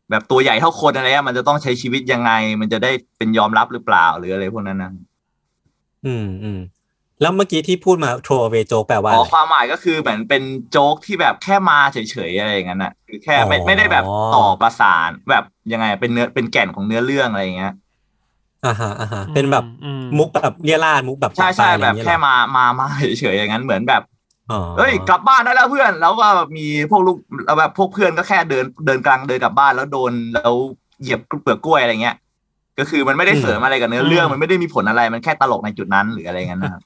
Speaker 5: แบบตัวใหญ่เท่าคนอะไรเงี้ยมันจะต้องใช้ชีวิตยังไง มันจะได้เป็นยอมรับหรือเปล่าหรืออะไรพวกนั้นนะ
Speaker 4: อืมอืม แล้วเมื่อกี้ที่พูดมา throw away joke แปลว่า
Speaker 5: อะ
Speaker 4: ไรอ๋อ
Speaker 5: ความหมายก็คือเหมือนเป็นโจ๊กที่แบบแค่มาเฉยๆอะไรอย่างนั้นน่ะคือแค่ไม่
Speaker 4: อ๋อ
Speaker 5: ไม่ได้แบบต่อประสานแบบยังไงเป็นเนื้อเป็นแก่นของเนื้อเรื่องอะไรอย่างเงี้ย
Speaker 4: อ่าฮะอ่าฮะเป็นแบบ
Speaker 3: อืม
Speaker 4: มุกแบบเลียราดมุกแบบ
Speaker 5: ใช่ใช่
Speaker 4: ปากปลาย
Speaker 5: แบบ
Speaker 4: อะไรอย่าง
Speaker 5: แค่
Speaker 4: เงี้ยเหรอ
Speaker 5: มามามาเฉยๆอย่างนั้นเหมือนแบบ
Speaker 4: อ๋อ
Speaker 5: เอ้ยกลับบ้านได้แล้วเพื่อน แล้วก็มีพวกลูกแล้วแบบพวกเพื่อนก็แค่เดินเดินกลางเดินกลับบ้านแล้วโดนแล้วเหยียบเปลือกกล้วยอะไรเงี้ย ก็คือมันไม่ได้เสริมอะไรกับเนื้อเรื่อง
Speaker 3: อืม
Speaker 5: มันไม่ได้มีผลอะไรมันแค่ตลกในจุดนั้นหรืออะไรเงี้ยนะครับ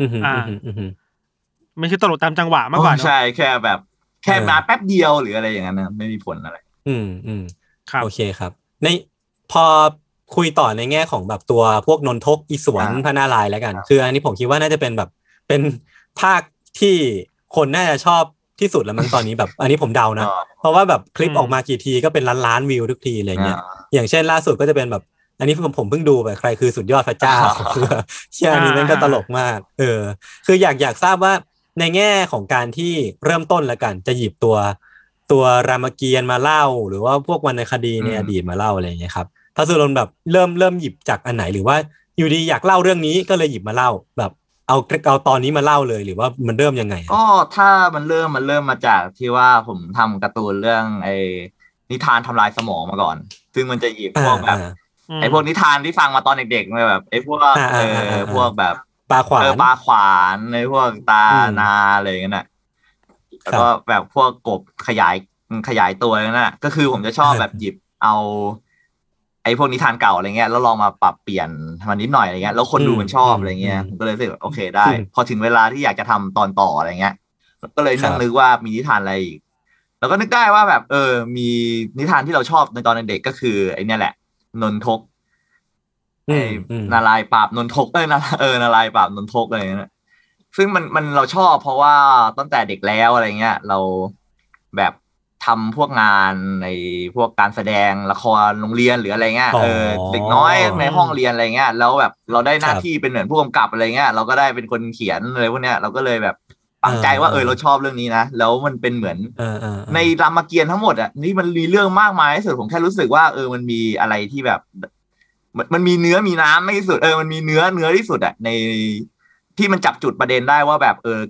Speaker 4: อืมอืม
Speaker 3: อ่า
Speaker 4: อืมอืมอืม
Speaker 3: ไม่ใช่ตลกตามจังหวะมากกว่าเนอะ
Speaker 5: ใช่แค่แบบ แค่
Speaker 4: เออ
Speaker 5: มาแป๊บเดียวหรืออะไรอย่างนั้นนะไม่มีผลอะไร
Speaker 4: อืมอืม
Speaker 3: ครับ
Speaker 4: โอเคครับ ในพอคุยต่อในแง่ของแบบตัวพวกนนทกอีสวน
Speaker 5: อ่า
Speaker 4: พระนารายณ์แล้วกัน คืออันนี้ผมคิดว่าน่าจะเป็นแบบเป็นภาคที่คนน่าจะชอบที่สุดแล้วมั้งตอนนี้แบบ อันนี้ผมเดานะ เพราะว่าแบบคลิป
Speaker 3: อืม
Speaker 4: ออกมากี่ทีก็เป็นล้านล้านๆวิวทุกทีอะไรเงี้ย
Speaker 5: อ่า
Speaker 4: อย่างเช่นล่าสุดก็จะเป็นแบบ อันนี้ผมผมเพิ่งดูไปใครคือสุดยอดพระเจ้า
Speaker 5: อ่า
Speaker 4: คือแบบเชื่ออันนี้มันก็ตลกมาก เออ คืออยากอยากทราบว่าในแง่ของการที่เริ่มต้นแล้วกัน จะหยิบตัว ตัวรามเกียรติ์มาเล่า หรือว่าพวกวรรณคดีใน
Speaker 5: อืม
Speaker 4: อดีตมาเล่าอะไรอย่างเงี้ยครับพระสุรนแบบเริ่มเริ่มหยิบจากอันไหนหรือว่าอยู่ดีอยากเล่าเรื่องนี้ก็เลยหยิบมาเล่าแบบเอาเอาตอนนี้มาเล่าเลยหรือว่ามันเริ่มยังไงอะ
Speaker 5: ก็ถ้ามันเริ่มมันเริ่มมาจากที่ว่าผมทำการ์ตูนเรื่องไอ้นิทานทำลายสมองมาก่อน ซึ่งมันจะหยิบพวกแบบ
Speaker 4: อ่า
Speaker 3: ม
Speaker 5: ไอ้พวกนิทานที่ฟังมาตอนเด็กๆมาแบบไอ้พวก
Speaker 4: อ่า
Speaker 5: เอ
Speaker 4: อ่าอ่า
Speaker 5: อ
Speaker 4: อ่า
Speaker 5: พวกแบบ
Speaker 4: ปลาขวา
Speaker 5: เออนปลาขวานไอ้พวกตา
Speaker 4: อืม
Speaker 5: นาอะไรอย่างเงี้ยน่ะแล้วก็แบบพวกกบขยายขยายตัวนั่นน่ะก็คือผมจะชอบแบบหยิบเอา ไอ้พวกนิทานเก่าอะไรเงี้ยแล้วลองมาปรับเปลี่ยนมันนิดหน่อยอะไรเงี้ยแล้วคนดูมันชอบอะไรเงี้ยผมก็เลยรู้สึกว่าโอเคได้ พอถึงเวลาที่อยากจะทำตอนต่ออะไรเงี้ยก็เลยนั่งนึกว่ามีนิทานอะไรอีกแล้วก็นึกได้ว่าแบบ เออ มีนิทานที่เราชอบในตอนเด็กๆก็คือไอ้เนี่ยแหละ นนทก
Speaker 4: อื
Speaker 5: ไอ้
Speaker 4: มอืม
Speaker 5: นารายณ์ปราบนนทกเอ้ยนาเออนารายณ์ปราบนนทกอะไรเงี้ยซึ่งมันมันเราชอบเพราะว่าตั้งแต่เด็กแล้วอะไรเงี้ย เราแบบทำพวกงานในพวกการแสดงละครโรงเรียนหรืออะไรเงี้ย
Speaker 4: อ๋อ
Speaker 5: เออเด็กน้อยในห้องเรียนอะไรเงี้ยแล้วแบบเราได้หน้า
Speaker 4: ครับ
Speaker 5: ที่เป็นเหมือนผู้กำกับอะไรเงี้ยเราก็ได้เป็นคนเขียนอะไรพวกเนี้ยเราก็เลยแบบ ตั้งใจว่า
Speaker 4: อ่า
Speaker 5: เออเราชอบเรื่องนี้นะ แล้วมันเป็นเหมือน
Speaker 4: เออเออเออ
Speaker 5: ในรามเกียรติ์ทั้งหมดอะนี่มันมีเรื่องมากมายที่สุดผมแค่รู้สึกว่าเออมันมีอะไรที่แบบมันมันมีเนื้อมีน้ำไม่ที่สุดเออมันมีเนื้อเนื้อที่สุดอะในที่มันจับจุดประเด็นได้ว่าแบบเออ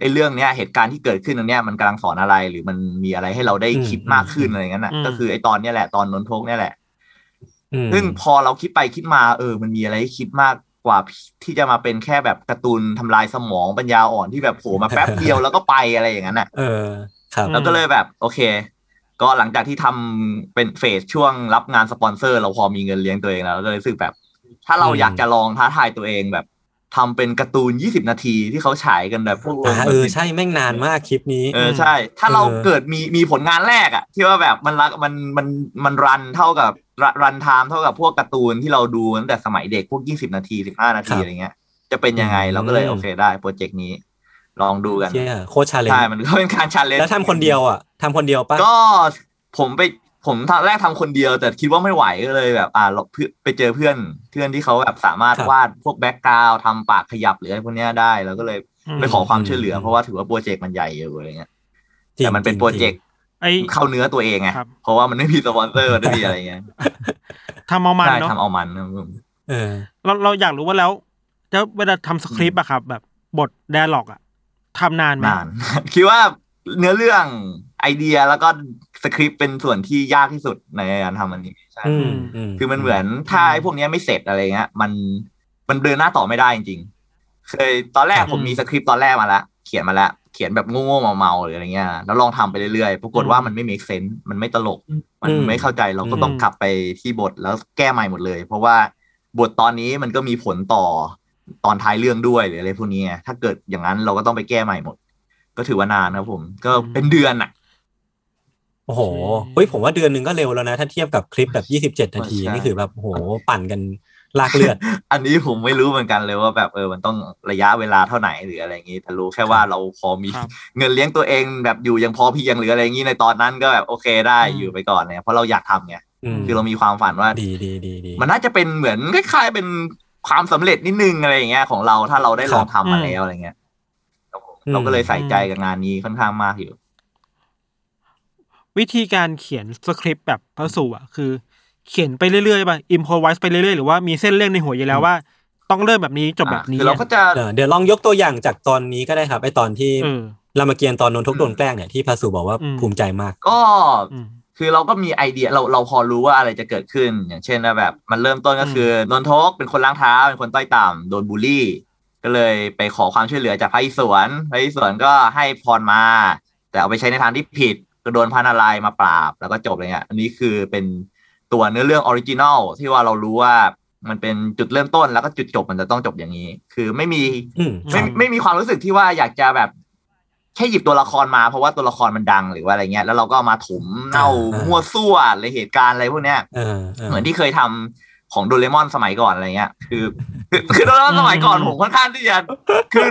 Speaker 5: ไอเรื่องเนี้ยเหตุการณ์ที่เกิดขึ้นตรงเนี้ยมันกำลังสอนอะไร หรือมันมีอะไรให้เราได้
Speaker 4: อืม
Speaker 5: คิดมากขึ้นอะไรอย่างนั้นอะ
Speaker 3: อืม
Speaker 5: ก็คือไอตอนเนี้ยแหละตอนนนทกเนี่ยแหละ
Speaker 4: อืม
Speaker 5: ซึ่งพอเราคิดไปคิดมาเออ มันมีอะไรให้คิดมาก กว่าที่จะมาเป็นแค่แบบการ์ตูนทำลายสมองปัญญาอ่อนที่แบบโผล่มาแป๊บเดียวแล้วก็ไปอะไรอย่างนั้นอะ
Speaker 4: เออครับ
Speaker 5: แล้วก็เลยแบบโอเค ก็หลังจากที่ทำเป็น phase ช่วงรับงานสปอนเซอร์ เราพอมีเงินเลี้ยงตัวเองแล้วก็เลยรู้สึกแบบ ถ้าเรา
Speaker 4: อืม
Speaker 5: อยากจะลองท้าทายตัวเองแบบทำเป็นการ์ตูน 20 นาทีที่เขาฉายกันแบบพวก
Speaker 4: อ่าเออใช่แม่งนานมากคลิปนี้
Speaker 5: เออใช่ ถ้าเรา
Speaker 4: เออ
Speaker 5: เกิดมีมีผลงานแรกอะที่ว่าแบบมัน run มันมันมัน run เท่ากับ runtime เท่ากับพวกการ์ตูนที่เราดูตั้งแต่สมัยเด็กพวก20นาที15นาทีอะไรเงี้ย จะเป็นยังไงเราก็เลยโอเคได้โปรเจกต์นี้ ลองดูกัน
Speaker 4: เชี่ยโคตร challenge
Speaker 5: ใช่มันก็เป็นการ challenge
Speaker 4: แล้วทำคนเดียวอะทำคนเดียวปะ
Speaker 5: ก็ผมไปผมตอนแรกทำคนเดียว แต่คิดว่าไม่ไหวก็เลยแบบ อ่าเราเพื่อนไปเจอเพื่อนเพื่อนที่เขาแบบสามารถวาดพวก background ทำปากขยับหรืออะไรพวกเนี้ยได้เราก็เลย
Speaker 3: อืม
Speaker 5: ไปขอความช่วยเหลือ เพราะว่าถือว่าโปรเจกต์มันใหญ่อยู่อะไรเงี้ย
Speaker 4: จริง
Speaker 5: แต่มันเป็น
Speaker 4: จง
Speaker 5: โปรเจกต์
Speaker 3: ไอ้
Speaker 5: เข้าเนื้อตัวเองไง
Speaker 3: ครับ
Speaker 5: เพราะว่ามันไม่มีสปอนเซอร์ไม่มีอะไรเงี้ย
Speaker 3: ทำเอามัน
Speaker 5: ใช่
Speaker 3: เนาะ
Speaker 5: ทำเอามันครับผม
Speaker 4: เออ
Speaker 3: เราเราอยากรู้ว่าแล้วแล้วเวลาทำสคริปต์อะครับ แบบบท dialogue อะทำนานไหม
Speaker 5: นานคิดว่าเนื้อเรื่องไอเดียแล้วก็สคริปต์เป็นส่วนที่ยากที่สุดในการทำอันนี้ใช่
Speaker 4: อืมอืม
Speaker 5: คือมันเหมือนถ้าไอ้พวกเนี้ยไม่เสร็จอะไรเงี้ย มันมันเดินหน้าต่อไม่ได้จริงๆเคยตอนแรก
Speaker 3: ครับ
Speaker 5: ผมมีสคริปต์ตอนแรกมาแล้วเขียนมาแล้ว เขียนแบบโง่ๆเมาๆหรืออะไรเงี้ยแล้วลองทำไปเรื่อยๆปรากฏว่ามันไม่ make sense มันไม่ตลก มันไม่เข้าใจเราก็ต้องกลับไปที่บทแล้วแก้ใหม่หมดเลย เพราะว่าบทตอนนี้มันก็มีผลต่อตอนท้ายเรื่องด้วยหรืออะไรพวกนี้ไงถ้าเกิดอย่างนั้นเราก็ต้องไปแก้ใหม่หมด ก็ถือว่านานครับผม ก็เป็นเดือนอะ
Speaker 4: โอ้โหเฮ้ยผมว่าเดือนหนึ่งก็เร็วแล้วนะ ถ้าเทียบกับคลิปแบบยี่สิบเจ็ดนาที
Speaker 5: ใช่
Speaker 4: นี่คือแบบโอ้โหปั่นกัน ลากเลือด
Speaker 5: อันนี้ผมไม่รู้เหมือนกันเลยว่าแบบเออมันต้องระยะเวลาเท่าไหนหรืออะไรอย่างนี้ แต่รู้แค่ว่าเราพอมี
Speaker 3: ครับ
Speaker 5: เงินเลี้ยงตัวเองแบบอยู่ยังพอเพียงหรืออะไรอย่างนี้ในตอนนั้นก็แบบโอเคได้
Speaker 3: อืม
Speaker 5: อยู่ไปก่อนเนี่ยเพราะเราอยากทำไง
Speaker 4: อืม
Speaker 5: คือเรามีความฝันว่า
Speaker 4: ดีดีดีดี
Speaker 5: มันน่าจะเป็นเหมือนคล้ายๆเป็นความสำเร็จนิดนึงอะไรอย่างเงี้ยของเราถ้าเราได้ลองทำมาแล้วอะไรเงี้ยครับผมเราก็เลยใส่ใจกับงานนี้ค่อนข้างมากอยู่
Speaker 3: วิธีการเขียนสคริปต์แบบพระสูอะคือ เขียนไปเรื่อยๆป่ะอิมพอไวส์ไปเรื่อยๆ หรือว่ามีเส้นเรื่องในหัวอยู่แล้วว่า ต้องเริ่มแบบนี้จบแบบนี้
Speaker 5: คือเราก็จะ
Speaker 4: เออเดี๋ยวลองยกตัวอย่างจากตอนนี้ก็ได้ครับไอตอนที่
Speaker 3: เออ
Speaker 4: รามเกียรติ์ตอนนนทกโดนแกล้งเนี่ยที่พาสุบอกว่า
Speaker 3: อืม
Speaker 4: ภูมิใจมาก
Speaker 5: ก็
Speaker 3: อืม
Speaker 5: คือเราก็มีไอเดียเราเราพอรู้ว่าอะไรจะเกิดขึ้น อย่างเช่นว่าแบบ มันเริ่มต้นก็คือนนทกเป็นคนล้างเท้าเป็นคนต้อยต่ำโดนบูลลี่ ก็เลยไปขอความช่วยเหลือจากพระอิศวรพระอิศวรก็ให้พรมา แต่เอาไปใช้ในทางที่ผิดก็โดนพระนารายณ์มาปราบแล้วก็จบอะไรเงี้ยอันนี้คือเป็น ตัวเนื้อเรื่อง original ที่ว่าเรารู้ว่ามันเป็นจุดเริ่มต้นแล้วก็จุดจบมันจะต้องจบอย่างนี้ คือไม่มี
Speaker 4: อืม
Speaker 5: ไม่ไม่มีความรู้สึกที่ว่าอยากจะแบบแค่หยิบตัวละครมาเพราะว่าตัวละครมันดังหรือว่าอะไรเงี้ย แล้วเราก็เอามาถมเน่า
Speaker 4: อ่า
Speaker 5: มั่วซั่วอะไรเหตุการณ์อะไรพวกเนี้ย
Speaker 4: เออเออ
Speaker 5: เหมือนที่เคยทำของโดเรมอนสมัยก่อนอะไรเงี้ย คือคือคือโดเรมอนสมัยก่อน
Speaker 3: อืม
Speaker 5: ผมค่อนข้างที่จะคือ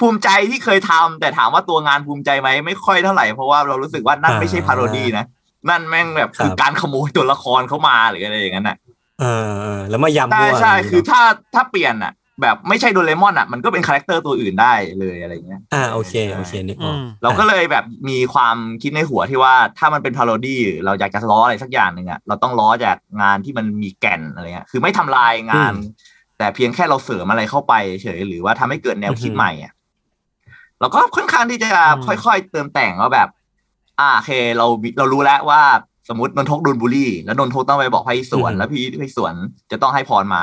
Speaker 5: ภูมิใจที่เคยทำแต่ถามว่าตัวงานภูมิใจไหมไม่ค่อยเท่าไหร่เพราะว่าเรารู้สึกว่านั่นไม่ใช่พาโรดีนะ นั่นแม่งแบบคือการขโมยตัวละครเข้ามาหรืออะไรอย่างนั้นน่ะ
Speaker 4: เออเออแล้วมายำ
Speaker 5: ใช่
Speaker 4: มั่ว
Speaker 5: ใช่
Speaker 4: ย่างนี้
Speaker 5: คือ
Speaker 4: เนอะ
Speaker 5: ถ้าถ้าเปลี่ยนอะ แบบไม่ใช่โดเรมอนอะมันก็เป็น character ตัวอื่นได้เลยอะไรเงี้ย
Speaker 4: อ่าโอเคโอเคนึกอ
Speaker 3: อืม
Speaker 5: เราก็เลยแบบมีความคิดในหัวที่ว่าถ้ามันเป็น parody เราอยากจะล้ออะไรสักอย่างหนึ่งอะเราต้องล้อจากงานที่มันมีแก่นอะไรเงี้ยคือไม่ทำลายงาน แต่เพียงแค่เราเสริมอะไรเข้าไปเฉยหรือว่าทำให้เกิดแนวคิดใหม่อะเราก็ค่อนข้างที่จะ
Speaker 3: อืม
Speaker 5: ค่อยๆเติมแต่งว่าแบบ อ่าโอเคเราเรารู้แล้วว่าสมมตินนทกโดนบูลลี่ แล้วนนทกต้องไปบอกพี่สวน แล้วพี่พี่สวนจะต้องให้พรมา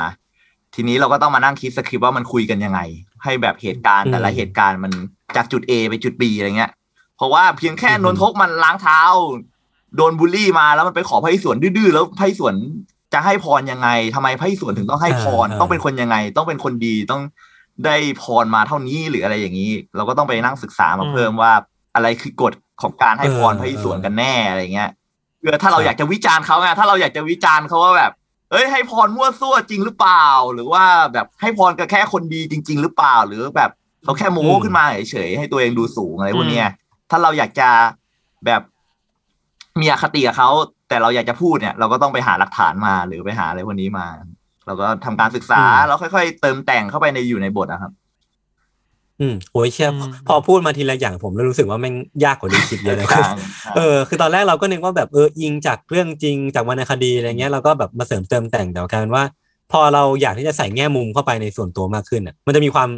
Speaker 5: ทีนี้เราก็ต้องมานั่งคิดสคริปต์ว่ามันคุยกันยังไง ให้แบบเหตุการณ์แต่ละเหตุการณ์มันจากจุด A ไปจุด B อะไรเงี้ย เพราะว่าเพียงแค่นนทกมันล้างเท้า โดนบูลลี่มาแล้วมันไปขอพระอิศวรดื้อๆแล้วพระอิศวรจะให้พรยังไงทำไมพระอิศวรถึงต้องให้พร
Speaker 4: อ่า
Speaker 5: ต้องเป็นคนยังไง ต้องเป็นคนดีต้องได้พรมาเท่านี้หรืออะไรอย่างนี้ เราก็ต้องไปนั่งศึกษามา
Speaker 3: อืม
Speaker 5: เพิ่มว่าอะไรคือกฎของการให้พร
Speaker 4: เออ
Speaker 5: พระอิศวรกันแน่อะไรเงี้ยเพื่อถ้าเรา
Speaker 4: ครับ
Speaker 5: อยากจะวิจารณ์เขาไงถ้าเราอยากจะวิจารณ์เขาว่าแบบ เอ้ยให้พรมั่วซั่วจริงหรือเปล่า หรือว่าแบบให้พรกับแค่คนดีจริง ๆ หรือเปล่า หรือแบบเขาแค่โม้ขึ้นมาเฉยๆให้ตัวเองดูสูงอะไรพวกเนี้ยถ้าเราอยากจะแบบมีอคติกับเขาแต่เราอยากจะพูดเนี่ย เราก็ต้องไปหาหลักฐานมาหรือไปหาอะไรพวกนี้มา เราก็ทำการศึกษา
Speaker 4: อืม
Speaker 5: แล้วค่อย ๆ เติมแต่งเข้าไปในอยู่ในบทอะครับ
Speaker 4: อืมโอ้ยเชี่ย
Speaker 3: อืม
Speaker 4: พอพูดมาทีละอย่างผมเลยรู้สึกว่าแม่งยากกว่าที่คิดเยอะเลย
Speaker 5: ใช่
Speaker 4: เออคือตอนแรกเราก็นึกว่าแบบเอออิงจากเรื่องจริงจากวรรณคดีอะไรเงี้ยเราก็แบบมาเสริมเติมแต่งแต่กลายเป็นว่า พอเราอยากที่จะใส่แง่มุมเข้าไปในส่วนตัวมากขึ้นอะ มันจะมีความ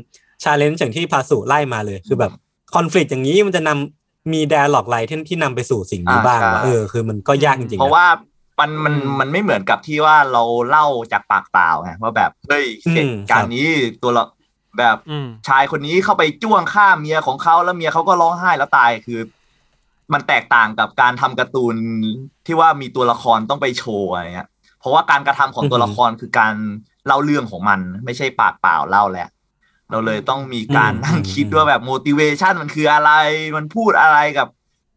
Speaker 4: challenge อย่างที่พาสุไล่มาเลย คือแบบคอน FLICT อย่างนี้มันจะนำมี d ด a ล็อกไรที่ที่นำไปสู่สิ่งนี้
Speaker 5: อ่า
Speaker 4: บ้าง
Speaker 5: ใช่
Speaker 4: วะเออคือมันก็ยากจริงๆ
Speaker 5: เพราะ
Speaker 4: นะ
Speaker 5: ว่ามันมัน
Speaker 3: อืม
Speaker 5: มันไม่เหมือนกับที่ว่าเราเล่าจากปากเปล่าไงว่าแบบเฮ้ย
Speaker 4: อืม
Speaker 5: เหตุการณ์นี้ตัวเรา แบบ
Speaker 3: อืม
Speaker 5: ชายคนนี้เข้าไปจ้วงฆ่าเมียของเขาแล้วเมียเขาก็ร้องไห้แล้วตายคือ มันแตกต่างกับการทำการ์ตูนที่ว่ามีตัวละครต้องไปโชว์อะไรเงี้ยเพราะว่าการกระทำของตัวละครคือการเล่าเรื่องของมัน ไม่ใช่ปากเปล่าเล่าแหละ เราเลยต้องมีการ
Speaker 4: อืม
Speaker 5: นั่งคิด
Speaker 4: อืม
Speaker 5: ว่าแบบ motivation มันคืออะไร มันพูดอะไรกับ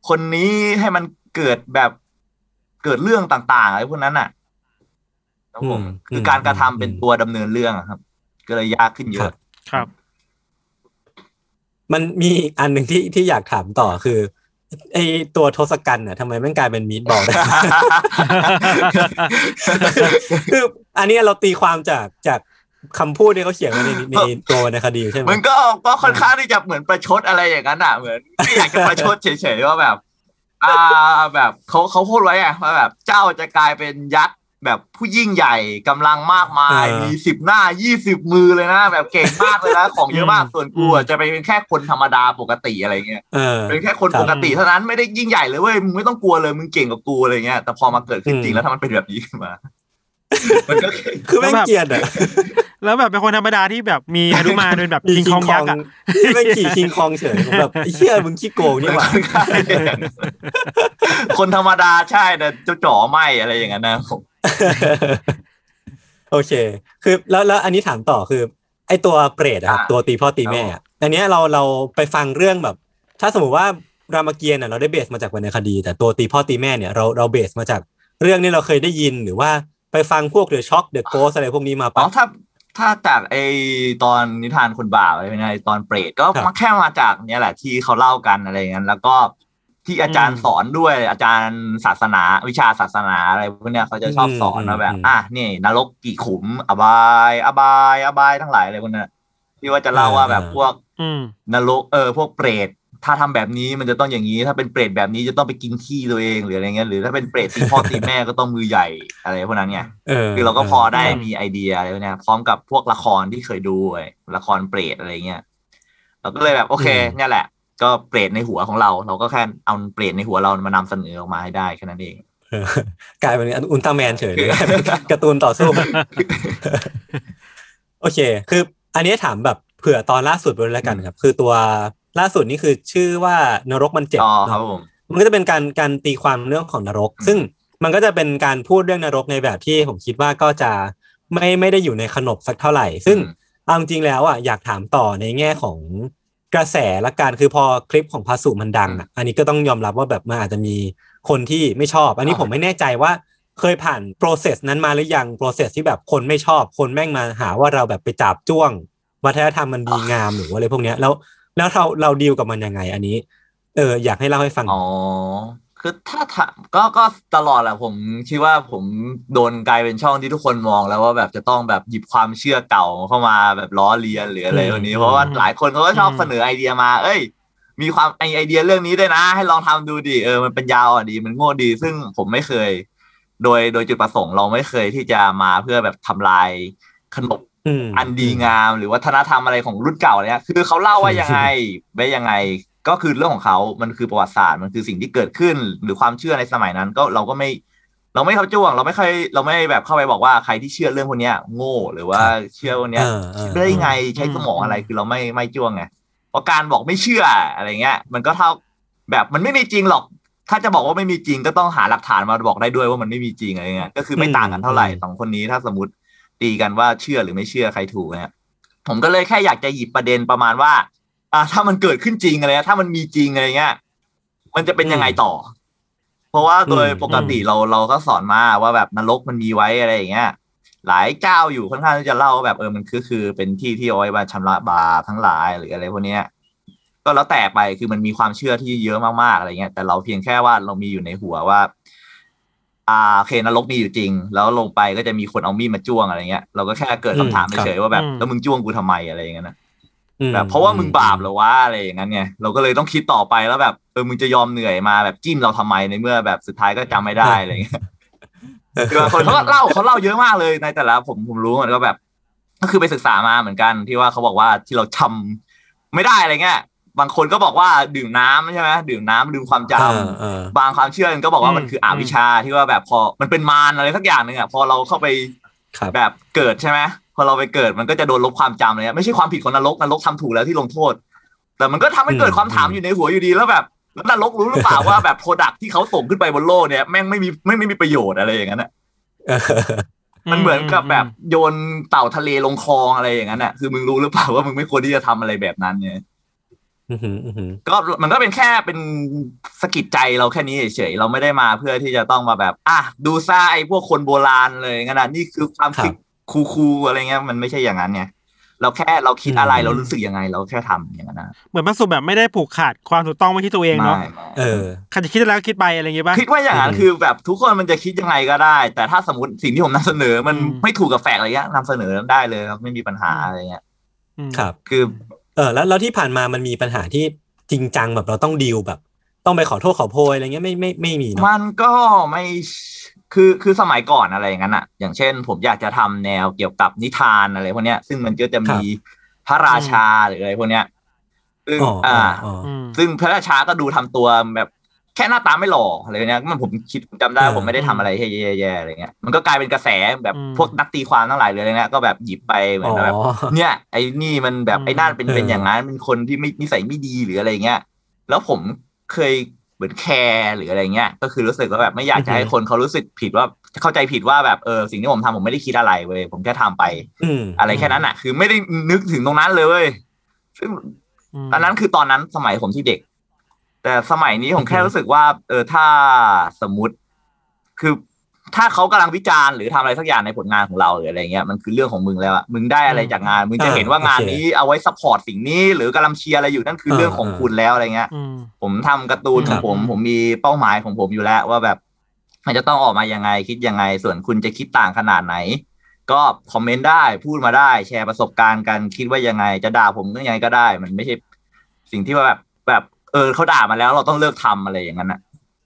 Speaker 5: คนนี้ให้มันเกิดแบบเกิดเรื่องต่างๆอะไรพวกนั้นอะครับผมคือการกระทำเป็นตัวดำเนินเรื่องอะครับ ก็เลยยากขึ้นเย
Speaker 4: ครั
Speaker 5: อะ
Speaker 4: บ
Speaker 3: ครับ
Speaker 4: มันมีอีกอันหนึ่งที่ที่อยากถามต่อคือ ไอตัวทศกัณฐ์น่ะทำไมแม่งกลายเป็นมีดบอลได้คืออันเนี้ยเราตีความจากจากคำพูดที่เขาเขียนไว้ในในตัววรรณคดีใช่ไหม
Speaker 5: มันก็ก็ค่อนข้างที่จะเหมือนประชดอะไรอย่างนั้นอะเหมือนไม่อยากจะประชดเฉยๆว่าแบบ อ่าแบบเขาเขาพูดไว้อะว่าแบบเจ้าจะกลายเป็นยักษ์ แบบผู้ยิ่งใหญ่กำลังมากมาย
Speaker 4: เออ
Speaker 5: มีสิบหน้ายี่สิบมือเลยนะ แบบเก่งมากเลยนะ ของเยอะมากส่วนกูอะจะไปเป็นแค่คนธรรมดาปกติอะไรเงี้ย
Speaker 4: เออ
Speaker 5: เป็นแค่คน
Speaker 4: ครับ
Speaker 5: ปกติเท่านั้นไม่ได้ยิ่งใหญ่เลยเว้ยมึงไม่ต้องกลัวเลยมึงเก่งกว่ากูอะไรเงี้ยแต่พอมาเกิดขึ้นจริ
Speaker 4: อื
Speaker 5: ง
Speaker 4: ม
Speaker 5: แล้วถ้ามันเป็นแบบนี้ขึ้นมา มันก็
Speaker 4: คือแม่งเกลียดอะ
Speaker 3: แล้วแบบเป็นคนธรรมดาที่แบบมีอนุมานเป็นแบบ
Speaker 4: มี
Speaker 3: คิงคองยักษ์อะ
Speaker 4: ที่แม่งขี่คิงคองเฉยผมแบบไอ้เชี่ยมึงขี้โกงนี่หว่า
Speaker 5: มันค่อนข้างอย่างนั้นคนธรรมดาใช่แต่เจ้าจ๋อไม่อะไรอย่างนั้นนะผม
Speaker 4: โอเค คือแล้วแล้วอันนี้ถามต่อคือ ไอตัวเปรตอะครับ
Speaker 5: อ่า
Speaker 4: ตัวตีพ่อตีแม่อะอันเนี้ยเราเราไปฟังเรื่องแบบ ถ้าสมมติว่ารามเกียรติ์น่ะเราได้ base มาจากวรรณคดี แต่ตัวตีพ่อตีแม่เนี่ยเราเรา base มาจากเรื่องนี้เราเคยได้ยินหรือว่า ไปฟังพวก The Shock The Ghost อะไรพวกนี้มา
Speaker 5: อ๋อ
Speaker 4: ปะ
Speaker 5: ถ้าถ้าจากไอตอนนิทานคนบาปอะไรเป็นไงตอนเปรตก็
Speaker 4: ครับ
Speaker 5: มาแค่มาจากเนี่ยแหละที่เขาเล่ากันอะไรอย่างนั้นแล้วก็ที่อาจารย์สอนด้วยอาจารย์ศาสนาวิชาศาสนาอะไรพวกเนี้ยเขาจะชอบสอนมาแบบ อะนี่นรกกี่ขุม อบาย อบาย อบายทั้งหลายอะไรพวกนั้นที่ว่าจะเล่าว่าแบบพวก
Speaker 3: อืม
Speaker 5: นรกเออพวกเปรต ถ้าทำแบบนี้มันจะต้องอย่างนี้ ถ้าเป็นเปรตแบบนี้จะต้องไปกินขี้ตัวเองหรืออะไรเงี้ยหรือถ้าเป็นเปรตตีพ่อตีแม่ก็ต้องมือใหญ่อะไรพวกนั้นไง
Speaker 4: เออ
Speaker 5: คือเราก็พอได้
Speaker 3: อืม
Speaker 5: มีไอเดียอะไรพวกเนี้ยพร้อมกับพวกละครที่เคยดูไอ้ละครเปรตอะไรเงี้ยเราก็เลยแบบโอเคเนี่ยแหละ ก็เปรตในหัวของเรา เราก็แค่เอาเปรตในหัวเรามานำเสนอออกมาให้ได้แค่นั้นเอง
Speaker 4: เออกลายเป็นอุลตร้าแมนเฉยเลยการ์ตูนต่อสู้โอเค คืออันนี้ถามแบบเผื่อตอนล่าสุดไปเลยแล้วกันครับ คือตัว ล่าสุดนี่คือชื่อว่านรกมันเจ็บ
Speaker 5: อ๋อ
Speaker 4: เนอะ
Speaker 5: ครับผม
Speaker 4: มันก็จะเป็นการการตีความเรื่องของนรก ซึ่งมันก็จะเป็นการพูดเรื่องนรกในแบบที่ผมคิดว่าก็จะไม่ไม่ได้อยู่ในขนบสักเท่าไหร่ ซึ่ง
Speaker 5: อืม
Speaker 4: เอาจริงๆแล้วอะอยากถามต่อในแง่ของกระแสละกันคือพอคลิปของพาสุมันดังอะ อันนี้ก็ต้องยอมรับว่าแบบมันอาจจะมีคนที่ไม่ชอบ อันนี้ผมไม่แน่ใจว่าเคยผ่าน process นั้นมาหรือยัง process ที่แบบคนไม่ชอบ คนแม่งมาหาว่าเราแบบไปจับจ้วง วัฒนธรรมมันดีงามหรือว่าอะไรพวกเนี้ยแล้ว แล้วเราเราดีลกับมันยังไง อันนี้ เออ อยากให้เล่าให้ฟังหน่
Speaker 5: อ๋
Speaker 4: อ
Speaker 5: อยคือถ้าถามก็ก็ตลอดแหละผมคิดว่าผมโดนกลายเป็นช่องที่ทุกคนมองแล้วว่าแบบจะต้องแบบหยิบความเชื่อเก่าเข้ามาแบบล้อเลียนหรืออะไรแบบนี้ เพราะว่าหลายคนเขาก็ชอบเสนอไอเดียมา เอ้ย มีความไอไอเดียเรื่องนี้ด้วยนะ ให้ลองทำดูดิเออมันเป็นยาวอะดีมันโง่ดี ซึ่งผมไม่เคย โดยโดยจุดประสงค์เราไม่เคยที่จะมาเพื่อแบบทำลายขนบ
Speaker 4: อืม
Speaker 5: อันดีงามหรือวัฒนธรรมอะไรของรุ่นเก่าเนี่ยคือเขาเล่าว่ายังไงไว้ยังไงก็คือเรื่องของเขามันคือประวัติศาสตร์มันคือสิ่งที่เกิดขึ้น หรือความเชื่อในสมัยนั้น ก็เราก็ไม่ เราไม่เข้าจ้วง เราไม่เคยเราไม่แบบเข้าไปบอกว่าใครที่เชื่อเรื่องพวกเนี้ยโง่หรือว่าเชื่อพวกเนี้ย
Speaker 4: เออเออ
Speaker 5: คิดได้ยังไงใช้สมองอะไรคือเราไม่ไม่จ้วงไงเพราะการบอกไม่เชื่ออะไรเงี้ย มันก็เท่าแบบมันไม่มีจริงหรอก ถ้าจะบอกว่าไม่มีจริงก็ต้องหาหลักฐานมาบอกได้ด้วยว่ามันไม่มีจริงอะไรเงี้ยก็คือไม่ต่างกันเท่าไหร่สองคนนี้ถ้าสมมติ ตีกันว่าเชื่อหรือไม่เชื่อใครถูกเนี่ยผมก็เลยแค่อยากจะหยิบประเด็นประมาณว่า อ่า ถ้ามันเกิดขึ้นจริงอะไรเงี้ยถ้ามันมีจริงอะไรเงี้ยมันจะเป็นยังไงต่อ เพราะว่าโดยปกติเราเราก็สอนมาว่าแบบนรกมันมีไว้อะไรอย่างเงี้ยหลายเจ้าอยู่ค่อนข้างที่จะเล่าว่าแบบเออมันคือคือเป็นที่ที่เอาไว้มาชำระบาปทั้งหลายหรืออะไรพวกเนี้ย ก็แล้วแต่ไปคือมันมีความเชื่อที่เยอะมากๆอะไรเงี้ยแต่เราเพียงแค่ว่าเรามีอยู่ในหัวว่า อ่าโอเคนรกมีอยู่จริง แล้วลงไปก็จะมีคนเอามีดมาจ้วงอะไรเงี้ยเราก็แค่เกิดคำถาม
Speaker 4: อืมครับ
Speaker 5: เฉยๆว่าแบบ
Speaker 3: อืม
Speaker 5: แล้วมึงจ้วงกูทำไมอะไรอย่างเงี้ยนะ
Speaker 4: อืม
Speaker 5: แบบเพราะว่ามึงบาปเหรอวะอะไรอย่างนั้นไงเราก็เลยต้องคิดต่อไปแล้วแบบเออมึงจะยอมเหนื่อยมาแบบจิ้มเราทำไมในเมื่อแบบสุดท้ายก็จำไม่ได้อะไรเงี้ยคือบางคนเขาก็เล่าเขาเล่าเยอะมากเลยในแต่ละผมผมรู้มันก็แบบ ก็คือไปศึกษามาเหมือนกันที่ว่าเขาบอกว่าที่เราทำไม่ได้อะไรเงี้ย บางคนก็บอกว่าดื่มน้ำใช่ไหมดื่มน้ำลืมความจำ
Speaker 4: เออเออ
Speaker 5: บางความเชื่อก็บอกว่ามัน
Speaker 3: อืม
Speaker 5: คืออวิชชาที่ว่าแบบพอมันเป็นมารอะไรสักอย่างหนึ่งอะพอเราเข้าไป
Speaker 4: ครับ
Speaker 5: แบบเกิดใช่ไหมพอเราไปเกิดมันก็จะโดนลบความจำเลยอะไม่ใช่ความผิดของนรกนรกทำถูกแล้วที่ลงโทษ แต่มันก็ทำให้เกิดความถามอยู่ในหัวอยู่ดีแล้วแบบแล้วนรกรู้หรือเปล่าว่าแบบโปรดักที่เขาส่งขึ้นไปบนโลกเนี่ยแม่งไม่มีไม่ไม่มีประโยชน์อะไรอย่างนั้นอะ
Speaker 4: เออ
Speaker 5: มันเหมือนกับแบบโยนเต่าทะเลลงคลองอะไรอย่างนั้นอะคือมึงรู้หรือเปล่าว่ามึงไม่ควรที่จะทำอะไรแบบนั้นเนี่ย
Speaker 4: อือหืออือหือ
Speaker 5: ก็มันก็เป็นแค่เป็นสะกิดใจเราแค่นี้เฉยๆเราไม่ได้มาเพื่อที่จะต้องมาแบบ อะดูซ่าไอ้พวกคนโบราณเลยงั้นนะนี่คือความคิดคูลๆอะไรเงี้ยมันไม่ใช่อย่างนั้นไงเราแค่เราคิดอะไรเรารู้สึกยังไง เราแค่ทำอย่างนั้นนะ
Speaker 3: เหมือนพระสุแบบไม่ได้ผูกขาดความถูกต้องไว้ที่ตัวเองเนาะ
Speaker 5: ไม่
Speaker 4: เออ
Speaker 3: ใครจะคิดอะไรก็คิดไปอะไรอย่างเงี้ยป่ะ
Speaker 5: คิดว่าอย่างนั้น
Speaker 4: อืม
Speaker 5: คือแบบทุกคนมันจะคิดยังไงก็ได้ แต่ถ้าสมมติสิ่งที่ผมนำเสนอมัน
Speaker 3: อืม
Speaker 5: ไม่ถูกกับแฟกต์อะไรเงี้ยนำเสนอได้เลยครับไม่มีปัญหาอะไรเงี้ย
Speaker 3: อืม
Speaker 4: ครับ
Speaker 5: คือ
Speaker 4: เออแล้วแล้วที่ผ่านมามันมีปัญหาที่จริงจังแบบเราต้องดีลแบบ ต้องไปขอโทษขอโพยอะไรเงี้ยไม่ไม่ไม่มีเนาะ
Speaker 5: มันก็ไม่คือคือสมัยก่อนอะไรอย่างนั้นอะอย่างเช่น ผมอยากจะทำแนวเกี่ยวกับนิทานอะไรพวกเนี้ย ซึ่งมันก็จะมีพระราชาหรืออะไรพวกเนี้ยซึ่ง
Speaker 4: อ๋ออ๋
Speaker 5: อ่า
Speaker 4: ออ๋อ
Speaker 3: อืม
Speaker 5: ซึ่งพระราชาก็ดูทำตัวแบบ แค่หน้าตาไม่หล่ออะไรเนี้ยมันผมคิดจำได้
Speaker 4: เออ
Speaker 5: ผมไม่ได้ทำอะไรให้แย่ๆอะไรเงี้ยมันก็กลายเป็นกระแสแบบ
Speaker 3: อืม
Speaker 5: พวกนักตีความทั้งหลายเลยอะไรเงี้ยก็แบบหยิบไปเหมือนแบบ
Speaker 4: อ๋อ
Speaker 5: เนี่ยไอ้นี่มันแบบ
Speaker 3: อืม
Speaker 5: ไอ้นั่นเป็น
Speaker 4: เออ
Speaker 5: เป็นอย่างนั้นเป็นคนที่ไม่นิสัยไม่ดีหรืออะไรเงี้ยแล้วผมเคยเหมือนแคร์หรืออะไรเงี้ยก็คือรู้สึกว่าแบบไม่อยากจะให้คนเขารู้สึกผิดว่าเข้าใจผิดว่าแบบเออสิ่งที่ผมทำผมไม่ได้คิดอะไรเว้ยผมแค่ทำไป
Speaker 4: อืม
Speaker 5: อะไรแค่นั้นอะ คือไม่ได้นึกถึงตรงนั้นเลยเว้ยซึ่ง
Speaker 3: ม
Speaker 5: ตอนนั้นคือตอนนั้นสมัยผมที่เด็ก แต่สมัยนี้ผมแค่รู้สึกว่า เออถ้าสมมติ คือถ้าเขากำลังวิจารณ์หรือทำอะไรสักอย่างในผลงานของเราหรืออะไรเงี้ยมันคือเรื่องของมึงแล้วอะมึงได้อะไรจากงาน มึงจะเห็นว่างานนี้เอาไว้ support สิ่งนี้ หรือกำลังเชียร์อะไรอยู่นั่นคือเรื่องของคุณแล้วอะไรเงี้ย
Speaker 3: อืม
Speaker 5: ผมทำการ์ตูนขอบงผมครับ ผมมีเป้าหมายของผมอยู่แล้ว ว่าแบบ มันจะต้องออกมายังไงคิดยังไง ส่วนคุณจะคิดต่างขนาดไหน ก็คอมเมนต์ได้พูดมาได้ แชร์ประสบการณ์กันคิดว่ายังไง จะด่าผมก็ยังไงก็ได้ มันไม่ใช่สิ่งที่ว่าแบบแบบ เออเขาด่ามาแล้วเราต้องเลิกทำอะไรอย่างนั้นนะ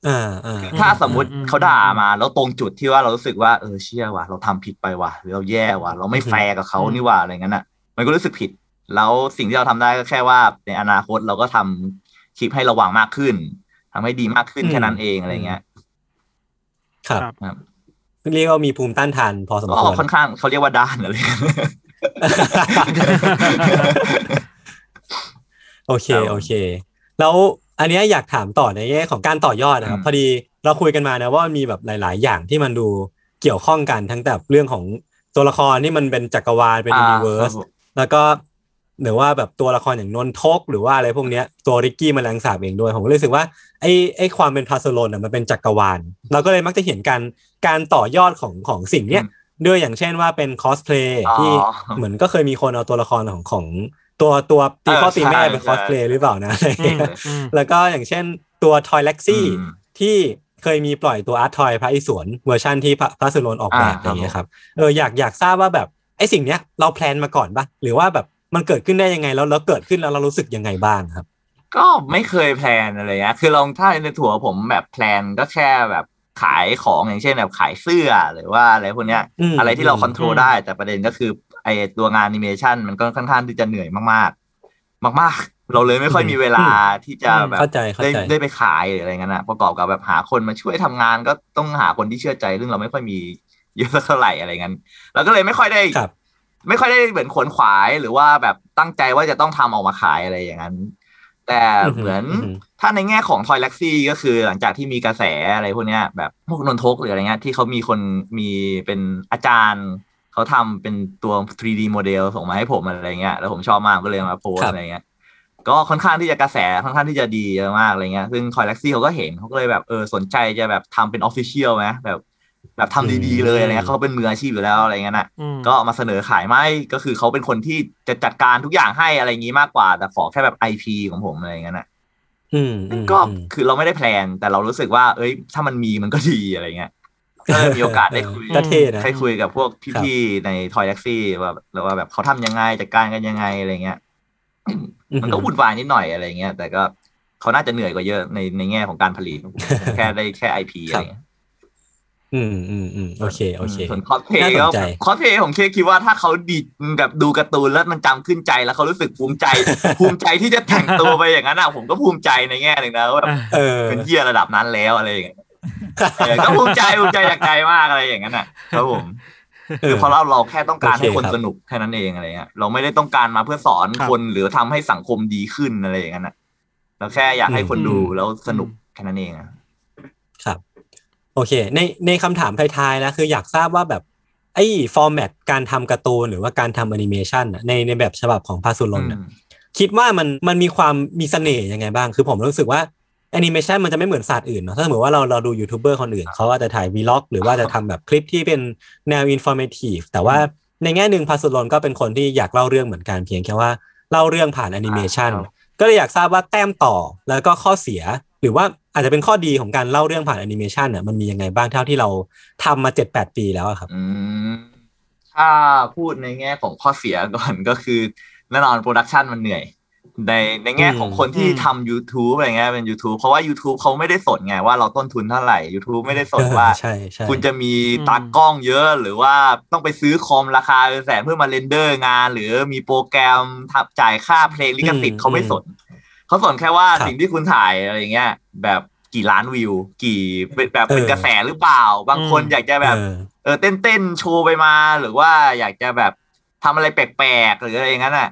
Speaker 4: อ่าอ่า
Speaker 5: ถ้าสมมุติ
Speaker 3: อืม
Speaker 5: เขาด่ามาแล้วตรงจุดที่ว่าเรารู้สึกว่าเออเชื่อว่ะเราทำผิดไปว่ะหรือเราแย่ว่ะเราไม่แฟร์กับเขานี่ว่ะอะไรเงี้ยน่ะ มันก็รู้สึกผิด แล้วสิ่งที่เราทำได้ก็แค่ว่าในอนาคตเราก็ทำคลิปให้ระวังมากขึ้นทำให้ดีมากขึ้น
Speaker 4: อืม
Speaker 5: แค่นั้นเองอะไรเงี้ย
Speaker 4: ครับ
Speaker 3: ครับ
Speaker 5: ครับ
Speaker 4: เรียกว่ามีภูมิต้านทานพอสม
Speaker 5: ก็
Speaker 4: ควร
Speaker 5: ค่อนข้างเขาเรียกว่าด้านอะไรเงี้ย
Speaker 4: โอเค
Speaker 5: ครับ
Speaker 4: โอเค แล้วอันเนี้ยอยากถามต่อในแง่ของการต่อยอดนะครับ
Speaker 5: อืม
Speaker 4: พอดีเราคุยกันมานะว่ามันมีแบบหลาย ๆ อย่างที่มันดูเกี่ยวข้องกันทั้งแต่เรื่องของตัวละครที่มันเป็นจักรวาลเป็น universe
Speaker 5: ครับผม
Speaker 4: แล้วก็หรือว่าแบบตัวละครอย่างนนทก หรือว่าอะไรพวกเนี้ยตัวริกกี้แมันแรงสาบเองด้วย ผมก็เลยรู้สึกว่าไอ้ไอ้ความเป็น Pasulol อะมันเป็นจักรวาลเราก็เลยมักจะเห็นการการต่อยอดของของสิ่งเนี้ยด้วยอย่างเช่นว่าเป็นคอสเพลย์
Speaker 5: อ๋อ
Speaker 4: ที่เหมือนก็เคยมีคนเอาตัวละครของของ ตัวตัวตีพ่อ
Speaker 5: เออ
Speaker 4: ตีแม่
Speaker 5: ใช่
Speaker 4: เป็นคอสเพลย์หรือเปล่านะอะไร
Speaker 3: อืม
Speaker 4: เงี้ย
Speaker 3: อืม
Speaker 4: แล้วก็อย่างเช่นตัว Toylaxy อื
Speaker 5: ม
Speaker 4: ที่เคยมีปล่อยตัวอาร์ตทอยพระอิศวรเวอร์ชันที่พระ Pasulol ออกแบบ
Speaker 5: อ่า
Speaker 4: อย่างเงี้ยครับเอออยากอยากทราบว่าแบบไอ้สิ่งเนี้ยเรา plan มาก่อนปะหรือว่าแบบมันเกิดขึ้นได้ยังไงแล้วแล้วเกิดขึ้นแล้วเรารู้สึกยังไงบ้างครับ
Speaker 5: ก็ไม่เคย plan อะไรเงี้ยคือลองถ้าในหัวผมแบบ plan ก็แค่แบบขายของอย่างเช่นแบบขายเสื้อหรือว่าอะไรพวกเนี้ย
Speaker 4: อืม
Speaker 5: อะไรที่เรา
Speaker 4: อืม
Speaker 5: control ได้ แต่ประเด็นก็คือ ไอตัวงานแอนิเมชันมันก็ค่อนข้างที่จะเหนื่อยมากๆ มาก ๆ เราเลยไม่ค่อยมีเวลาที่จะแบบ
Speaker 4: เข้าใจเข้า
Speaker 5: ได้
Speaker 4: ใจ
Speaker 5: ได้ไปขายหรืออะไรเงี้ยนะประกอบกับแบบหาคนมาช่วยทำงานก็ต้องหาคนที่เชื่อใจซึ่งเราไม่ค่อยมีเยอะสักเท่าไหร่อะไรเงี้ยเราก็เลยไม่ค่อยได้
Speaker 4: ครับ
Speaker 5: ไม่ค่อยได้เหมือนขวนขวายหรือว่าแบบตั้งใจว่าจะต้องทำออกมาขายอะไรอย่างนั้น แต่
Speaker 4: อือหือ
Speaker 5: เหมือน
Speaker 4: อือหือ
Speaker 5: ถ้าในแง่ของทอย l ล็กซี่ก็คือหลังจากที่มีกระแสอะไรพวกเนี้ยแบบพวกนนทกหรืออะไรเงี้ยที่เขามีคนมีเป็นอาจารย์ เขาทำเป็นตัว 3D โมเดลส่งมาให้ผมอะไรเงี้ย แล้วผมชอบมากก็เลยมาโพส
Speaker 4: ครับ
Speaker 5: อะไรเงี้ย ก็ค่อนข้างที่จะกระแสค่อนข้างที่จะดีเยอะมากอะไรเงี้ย ซึ่งทอย l ล็กซี่เขาก็เห็นเขาก็เลยแบบเออสนใจจะแบบทำเป็น official ไหมแบบแบบทำดีๆเลยอะไรเงี้ยเขาเป็นมืออาชีพอยู่แล้วอะไรเงี้ยนะ
Speaker 3: อืม
Speaker 5: ก็มาเสนอขายไม่ก็คือเขาเป็นคนที่จะจัดการทุกอย่างให้อะไรอย่างนี้มากกว่า แต่ขอแค่แบบ IP ของผมอะไรอย่างเงี้ยนะ
Speaker 4: อืมอืม
Speaker 5: ก็
Speaker 4: อืม
Speaker 5: คือเราไม่ได้ plan แต่เรารู้สึกว่า เอ้ย ถ้ามันมีมันก็ดีอะไรเงี้ย ก็เลยมีโอกาสได้คุย
Speaker 4: ก็เท่นะ
Speaker 5: ได้คุยกับพวกพี่ๆใน Toylaxy ว่าแล้วว่าแบบเขาทำยังไงจัดการกันยังไงอะไรเงี้ยมันก็วุ่นวายนิดหน่อยอะไรเงี้ยแต่ก็เขาน่าจะเหนื่อยกว่าเยอะในในแง่ของการผลิตผมแค่ได้แค่ IP อะไรเงี้ย
Speaker 4: อืมอืมอืมโอเคโอเค
Speaker 5: ส่วนคอสเพลย์ก็
Speaker 4: น่าสนใจ
Speaker 5: คอสเพลย์ผมคิดว่าถ้าเขาดีดแบบดูการ์ตูนแล้วมันจำขึ้นใจแล้วเขารู้สึกภูมิใจ ภูมิใจที่จะแต่งตัวไปอย่างนั้นอะผมก็ภูมิใจในแง่หนึ่งนะว่าแบบ
Speaker 4: เออ
Speaker 5: เป็นเยี่ยระดับนั้นแล้วอะไรอย่างเงี้ยเออ ก็ภูมิใจภูมิใจจากใจมากอะไรอย่างนั้นอะครับผมคือเพราะเราเราแค่ต้องการให้คน
Speaker 4: โอเคครับ
Speaker 5: สนุกแค่นั้นเองอะไรเงี้ยเราไม่ได้ต้องการมาเพื่อสอน
Speaker 3: ครับ
Speaker 5: คนหรือทำให้สังคมดีขึ้นอะไรอย่างนั้นอะเราแค่อยากให้คนดูแล้วสนุกแค่นั้นเองอะ
Speaker 4: ครับ โอเค ในในคำถามท้ายๆนะคืออยากทราบว่าแบบไอ้ฟอร์แมตการทำการ์ตูนหรือว่าการทำแอนิเมชันน่ะในในแบบฉบับของพาสุรนน่ะ
Speaker 5: อืม
Speaker 4: คิดว่ามันมันมีความมีเสน่ห์ยังไงบ้าง คือผมรู้สึกว่า แอนิเมชันมันจะไม่เหมือนศาสตร์อื่นเนาะถ้าสมมติว่าเราเราดูยูทูบเบอร์คนอื่นเขาอาจจะถ่าย vlog หรือว่าจะทำแบบคลิปที่เป็นแนวอินโฟ a t ทีฟแต่ว่าในแง่หนึ่ง Pasulol ก็เป็นคนที่อยากเล่าเรื่องเหมือนกันเพียงแค่ว่าเล่าเรื่องผ่านแอนิเมชัน
Speaker 5: ครับ
Speaker 4: ก็เลยอยากทราบว่าแต้มต่อแล้วก็ข้อเสีย หรือว่าอาจจะเป็นข้อดีของการเล่าเรื่องผ่านแอนิเมชันเนี่ยมันมียังไงบ้างเท่าที่เราทำมาเจ็ดแปดปีแล้วอะครับ
Speaker 5: อืมถ้าพูดในแง่ของข้อเสียก่อนก็คือแน่นอน production มันเหนื่อย ในในแง่ของคนที่
Speaker 3: อืม
Speaker 5: ทำ YouTube อะไรเงี้ยเป็น YouTube เพราะว่า YouTube เขาไม่ได้สนไงว่าเราต้นทุนเท่าไหร่ YouTube ไม่ได้สนว่า
Speaker 4: ใช่ใช่
Speaker 5: คุณจะมี
Speaker 3: อืม
Speaker 5: ตากล้องเยอะหรือว่าต้องไปซื้อคอมราคาเป็นแสนเพื่อมา render งาน หรือมีโปรแกรมทับจ่ายค่าเพลงลิขสิทธิ์เขาไม่สน เขาสนแค่ว่าสิ่งที่คุณถ่ายอะไรเงี้ย แบบกี่ล้านวิว กี่เป็นแบบเป็นกระแสหรือเปล่า บางคนอยากจะแบบ
Speaker 4: เออ
Speaker 5: เออเต้นเต้นๆโชว์ไปมา หรือว่าอยากจะแบบทำอะไรแปลกๆหรืออะไรอย่างนั้นอะ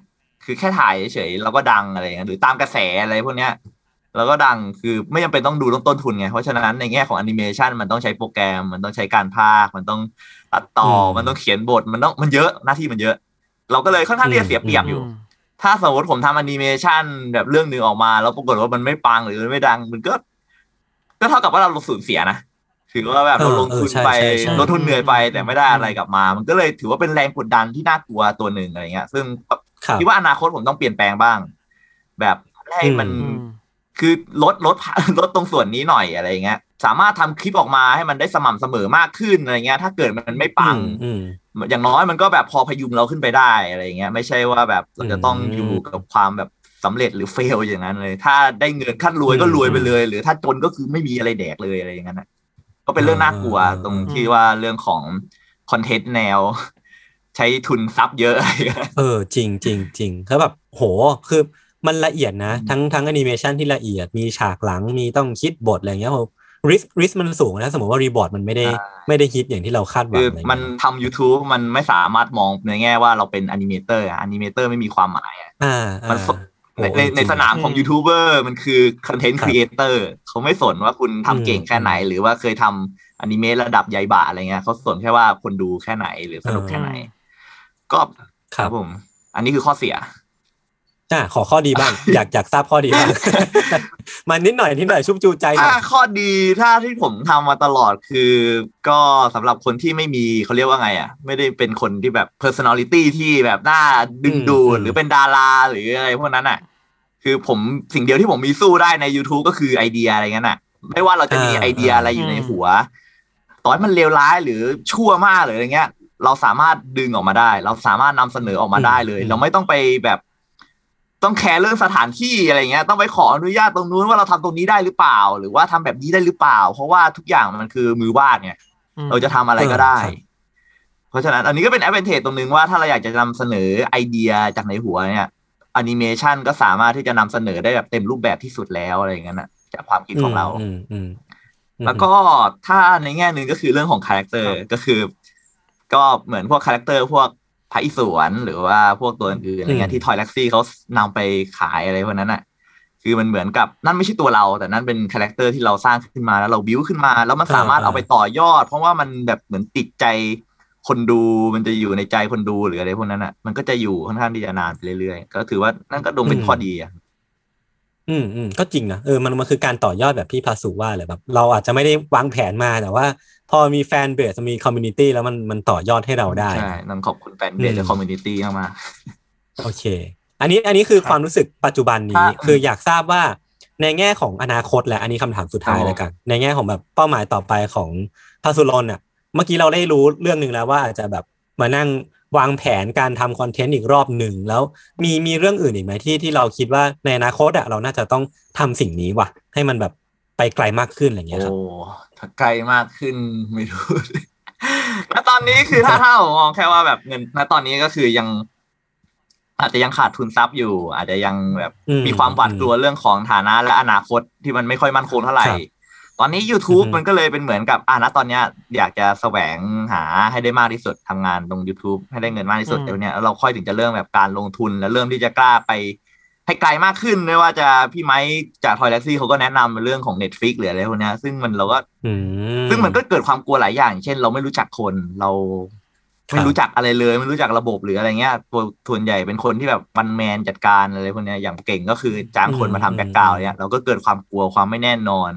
Speaker 5: คือแค่ถ่ายเฉยๆแล้วก็ดังอะไรอย่างเงี้ยหรือตามกระแสอะไรพวกเนี้ยแล้วก็ดังคือไม่จำเป็นต้องดูต้องต้นทุนไง เพราะฉะนั้นในแง่ของแอนิเมชันมันต้องใช้โปรแกรม มันต้องใช้การพากย์มันต้องตัดต่ออ
Speaker 4: ม
Speaker 5: มันต้องเขียนบทมันต้องมันเยอะหน้าที่มันเยอะ เราก็เลยค่อนข้างที่จะเสียเปรียบอยู่
Speaker 3: ม
Speaker 5: ถ้าสมมติผมทำแอนิเมชันแบบเรื่องหนึ่งออกมา แล้วปรากฏว่ามันไม่ปังหรือไม่ดังมันก็ก็เท่ากับว่าเราสูญเสียนะถือว่าแบบเราลงทุนไปลงทุนเหนื่อยไปแต่ไม่ได้อะไรกลับมา มันก็เลยถือว่าเป็นแรงกดดันที่น่ากลัวตัวหนึ่งอะไรเงี้ย ซึ่ง คิดว่าอนาคตผมต้องเปลี่ยนแปลงบ้าง แบบให้มันคือลดลดลดตรงส่วนนี้หน่อยอะไรเงี้ยสามารถทำคลิปออกมาให้มันได้สม่ำเสมอมากขึ้นอะไรเงี้ย ถ้าเกิดมันไม่ปังอย่างน้อยมันก็แบบพอพยุงเราขึ้นไปได้อะไรเงี้ย ไม่ใช่ว่าแบบเราจะต้องอยู่กับความแบบสำเร็จหรือ fail อย่างนั้นเลย ถ้าได้เงินขั้นรวยก็รวยไปเลย หรือถ้าจนก็คือไม่มีอะไรแดกเลยอะไรอย่างนั้นก็เป็นเรื่องน่ากลัวตรงที่ว่าเรื่องของ content แนวใช้ทุนซับเยอะ
Speaker 4: เออจริงจริงจริงแล้วแบบโหคือมันละเอียดนะ ทั้งทั้งแอนิเมชันที่ละเอียดมีฉากหลังมีต้องคิดบทอะไรเงี้ย risk risk มันสูงนะ สมมติว่า reward มันไม่ได้ไม่ได้ฮิตอย่างที่เราคาดหวัง
Speaker 5: คือมันทำ YouTube มันไม่สามารถมองในแง่ว่าเราเป็น animator animator ไม่มีความหมายอะมันในในในสนามของยูทูบเบอร์มันคือ content creator เขาไม่สนว่าคุณทำเก่งแค่ไหน หรือว่าเคยทำอนิเมะระดับใหญ่บะอะไรเงี้ยเขาสนแค่ว่าคนดูแค่ไหนหรือสนุกแค่ไหน ก็ครับผม อันนี้คือข้อเสีย
Speaker 4: อ่าขอข้อดีบ้าง อยากอยากทราบข้อดีบ้างมานิดหน่อยนิดหน่อยชุบชูใจ
Speaker 5: ถ้าข้อดีถ้าที่ผมทำมาตลอดคือ ก็สำหรับคนที่ไม่มีเขาเรียกว่าไง อะ ไม่ได้เป็นคนที่แบบ personality ที่แบบหน้าดึงดูดหรือเป็นดาราหรืออะไรพวกนั้นอะ คือผมสิ่งเดียวที่ผมมีสู้ได้ใน YouTube ก็คือไอเดียอะไรเงี้ยน่ะ ไม่ว่าเราจะมีไอเดียอะไรอยู่ในหัวต่อให้มันเลวร้ายหรือชั่วมากหรืออะไรเงี้ย เราสามารถดึงออกมาได้ เราสามารถนำเสนอออกมาได้เลย เราไม่ต้องไปแบบ ต้องแคร์เรื่องสถานที่อะไรเงี้ย ต้องไปขออนุญาตตรงนู้นว่าเราทำตรงนี้ได้หรือเปล่า หรือว่าทำแบบนี้ได้หรือเปล่า เพราะว่าทุกอย่างมันคือมือวาดเนี่ย เราจะทำอะไรก็ได้ เพราะฉะนั้นอันนี้ก็เป็น advantage ตรงนึงว่าถ้าเราอยากจะนำเสนอไอเดียจากในหัวเนี่ยแอนิเมชันก็สามารถที่จะนำเสนอได้แบบเต็มรูปแบบที่สุดแล้วอะไรอย่างเงี้ยนะจากความคิดของเราแล้วก็ถ้าในแง่หนึ่งก็คือเรื่องของคาแรคเตอร์ก็คือ ก็เหมือนพวกคาแรคเตอร์พวกพระอิศวรหรือว่าพวกตัวอื่นอะไรเงี้ยที่ Toylaxy เขานำไปขายอะไรพวกนั้นอะ คือมันเหมือนกับนั่นไม่ใช่ตัวเรา แต่นั่นเป็นคาแรคเตอร์ที่เราสร้างขึ้นมาแล้วเราบิวขึ้นมา แล้วมันสามารถเอาไปต่อยอด เพราะว่ามันแบบเหมือนติดใจคนดูมันจะอยู่ในใจคนดูหรืออะไรพวกนั้นอะ มันก็จะอยู่ค่อนข้างที่จะนานไปเรื่อยๆ ก็ถือว่านั่นก็คงเป็นข้อดีอะ
Speaker 4: อืมอืมก็จริงนะเออมันมันคือการต่อยอดแบบพี่ Pasu ว่าเลยแบบ เราอาจจะไม่ได้วางแผนมาแต่ว่า พอมี fanbase มี community แล้วมันมันต่อยอดให้เราได้
Speaker 5: ใช่ต้องขอบคุณ fanbase และ community มาก
Speaker 4: โอเค อันนี้อันนี้คือความรู้สึกปัจจุบันนี้คืออยากทราบว่าในแง่ของอนาคตแหละอันนี้คำถามสุดท้ายแล้วกัน ในแง่ของแบบเป้าหมายต่อไปของพาสุรนเนี่ยเมื่อกี้เราได้รู้เรื่องหนึ่งแล้วว่าอาจจะแบบมานั่งวางแผนการทำคอนเทนต์อีกรอบหนึ่งแล้วมีมีเรื่องอื่นอีกไหมที่ที่เราคิดว่าในอนาคตอะเราน่าจะต้องทำสิ่งนี้ว่ะ ให้มันแบบไปไกลมากขึ้นอะไรเงี้ยครับโอ้
Speaker 5: ถ้าไกลมากขึ้นไม่รู้ณตอนนี้คือถ้าถ้าผมมองแค่ว่าแบบเงินณตอนนี้ก็คือยัง อาจจะยังขาดทุนทรัพย์อยู่ อาจจะยังแบบมีความหวาดกลัวเรื่องของฐานะ และอนาคตที่มันไม่ค่อยมั่นคงเท่าไหร่ ตอนนี้ YouTube มันก็เลยเป็นเหมือนกับอ่านะตอนเนี้ย อยากจะแสวงหาให้ได้มากที่สุดทำงานตรง YouTube ให้ได้เงินมากที่สุดเดี๋ยวนี้เราค่อยถึงจะเริ่มแบบการลงทุนแล้วเริ่มที่จะกล้าไป ให้ไกลมากขึ้นไม่ว่าจะพี่ไม้จากทอยแล็กซี่เขาก็แนะนำเรื่องของ Netflix หรืออะไรพวกนี้ซึ่งมันเราก็ซึ่งมันก็เกิดความกลัวหลายอย่าง เช่น เราไม่รู้จักคนเราไม่รู้จักอะไรเลย ไม่รู้จักระบบหรืออะไรเงี้ยตัวส่วนใหญ่เป็นคนที่แบบวันแมนจัดการอะไรพวกนี้อย่างเก่งก็คือจ้างคนมาทำแบ็กกราวด์เนี่ยเราก็เกิดความกลัวความไม่แน่นอน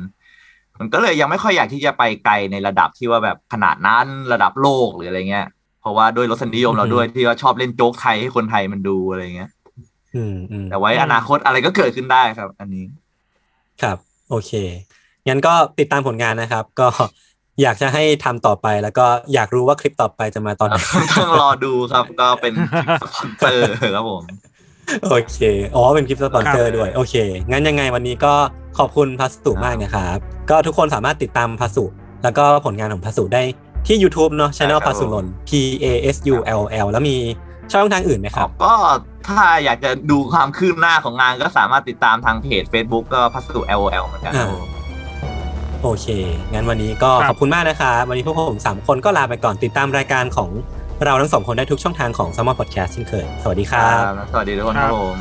Speaker 5: มันก็เลยยังไม่ค่อยอยากที่จะไปไกลในระดับที่ว่าแบบขนาดนั้นระดับโลกหรืออะไรเงี้ย เพราะว่าด้วยรสนิยมเราด้วยที่ว่าชอบเล่นโจ๊กไทยให้คนไทยมันดูอะไรเงี้ย แต่ไว้อนาคตอะไรก็เกิดขึ้นได้ครับ อันนี้
Speaker 4: ครับ โอเค งั้นก็ติดตามผลงานนะครับ ก็อยากจะให้ทำต่อไป แล้วก็อยากรู้ว่าคลิปต่อไปจะมาตอนไหน
Speaker 5: ต้องรอดูครับก็เป็นสปอนเซอร์ครับผม
Speaker 4: โอเค อ๋อ เป็นคลิปสปอนเซอร์ด้วย โอเค งั้นยังไงวันนี้ก็ขอบคุณพัสุมากนะครับ ก็ทุกคนสามารถติดตามพัสุแล้วก็ผลงานของพัสุได้ที่ YouTube เนาะช anel พัสุลน P A S U L L แล้วมี ช่องทางอื่นไหมครับ
Speaker 5: ก็ถ้าอยากจะดูความคืบหน้าของงานก็สามารถติดตามทางเพจ Facebook ก็พัสุ L O L เหมือนกัน
Speaker 4: โอเค งั้นวันนี้ก็ขอบคุณมากนะครับวันนี้พวกผมสามคนก็ลาไปก่อนติดตามรายการของเราทั้งสองคนได้ทุกช่องทางของ s ม m พอดแคสต์เช่นเคย สวัสดีครับ
Speaker 5: สวัสดีทุกคนครับผม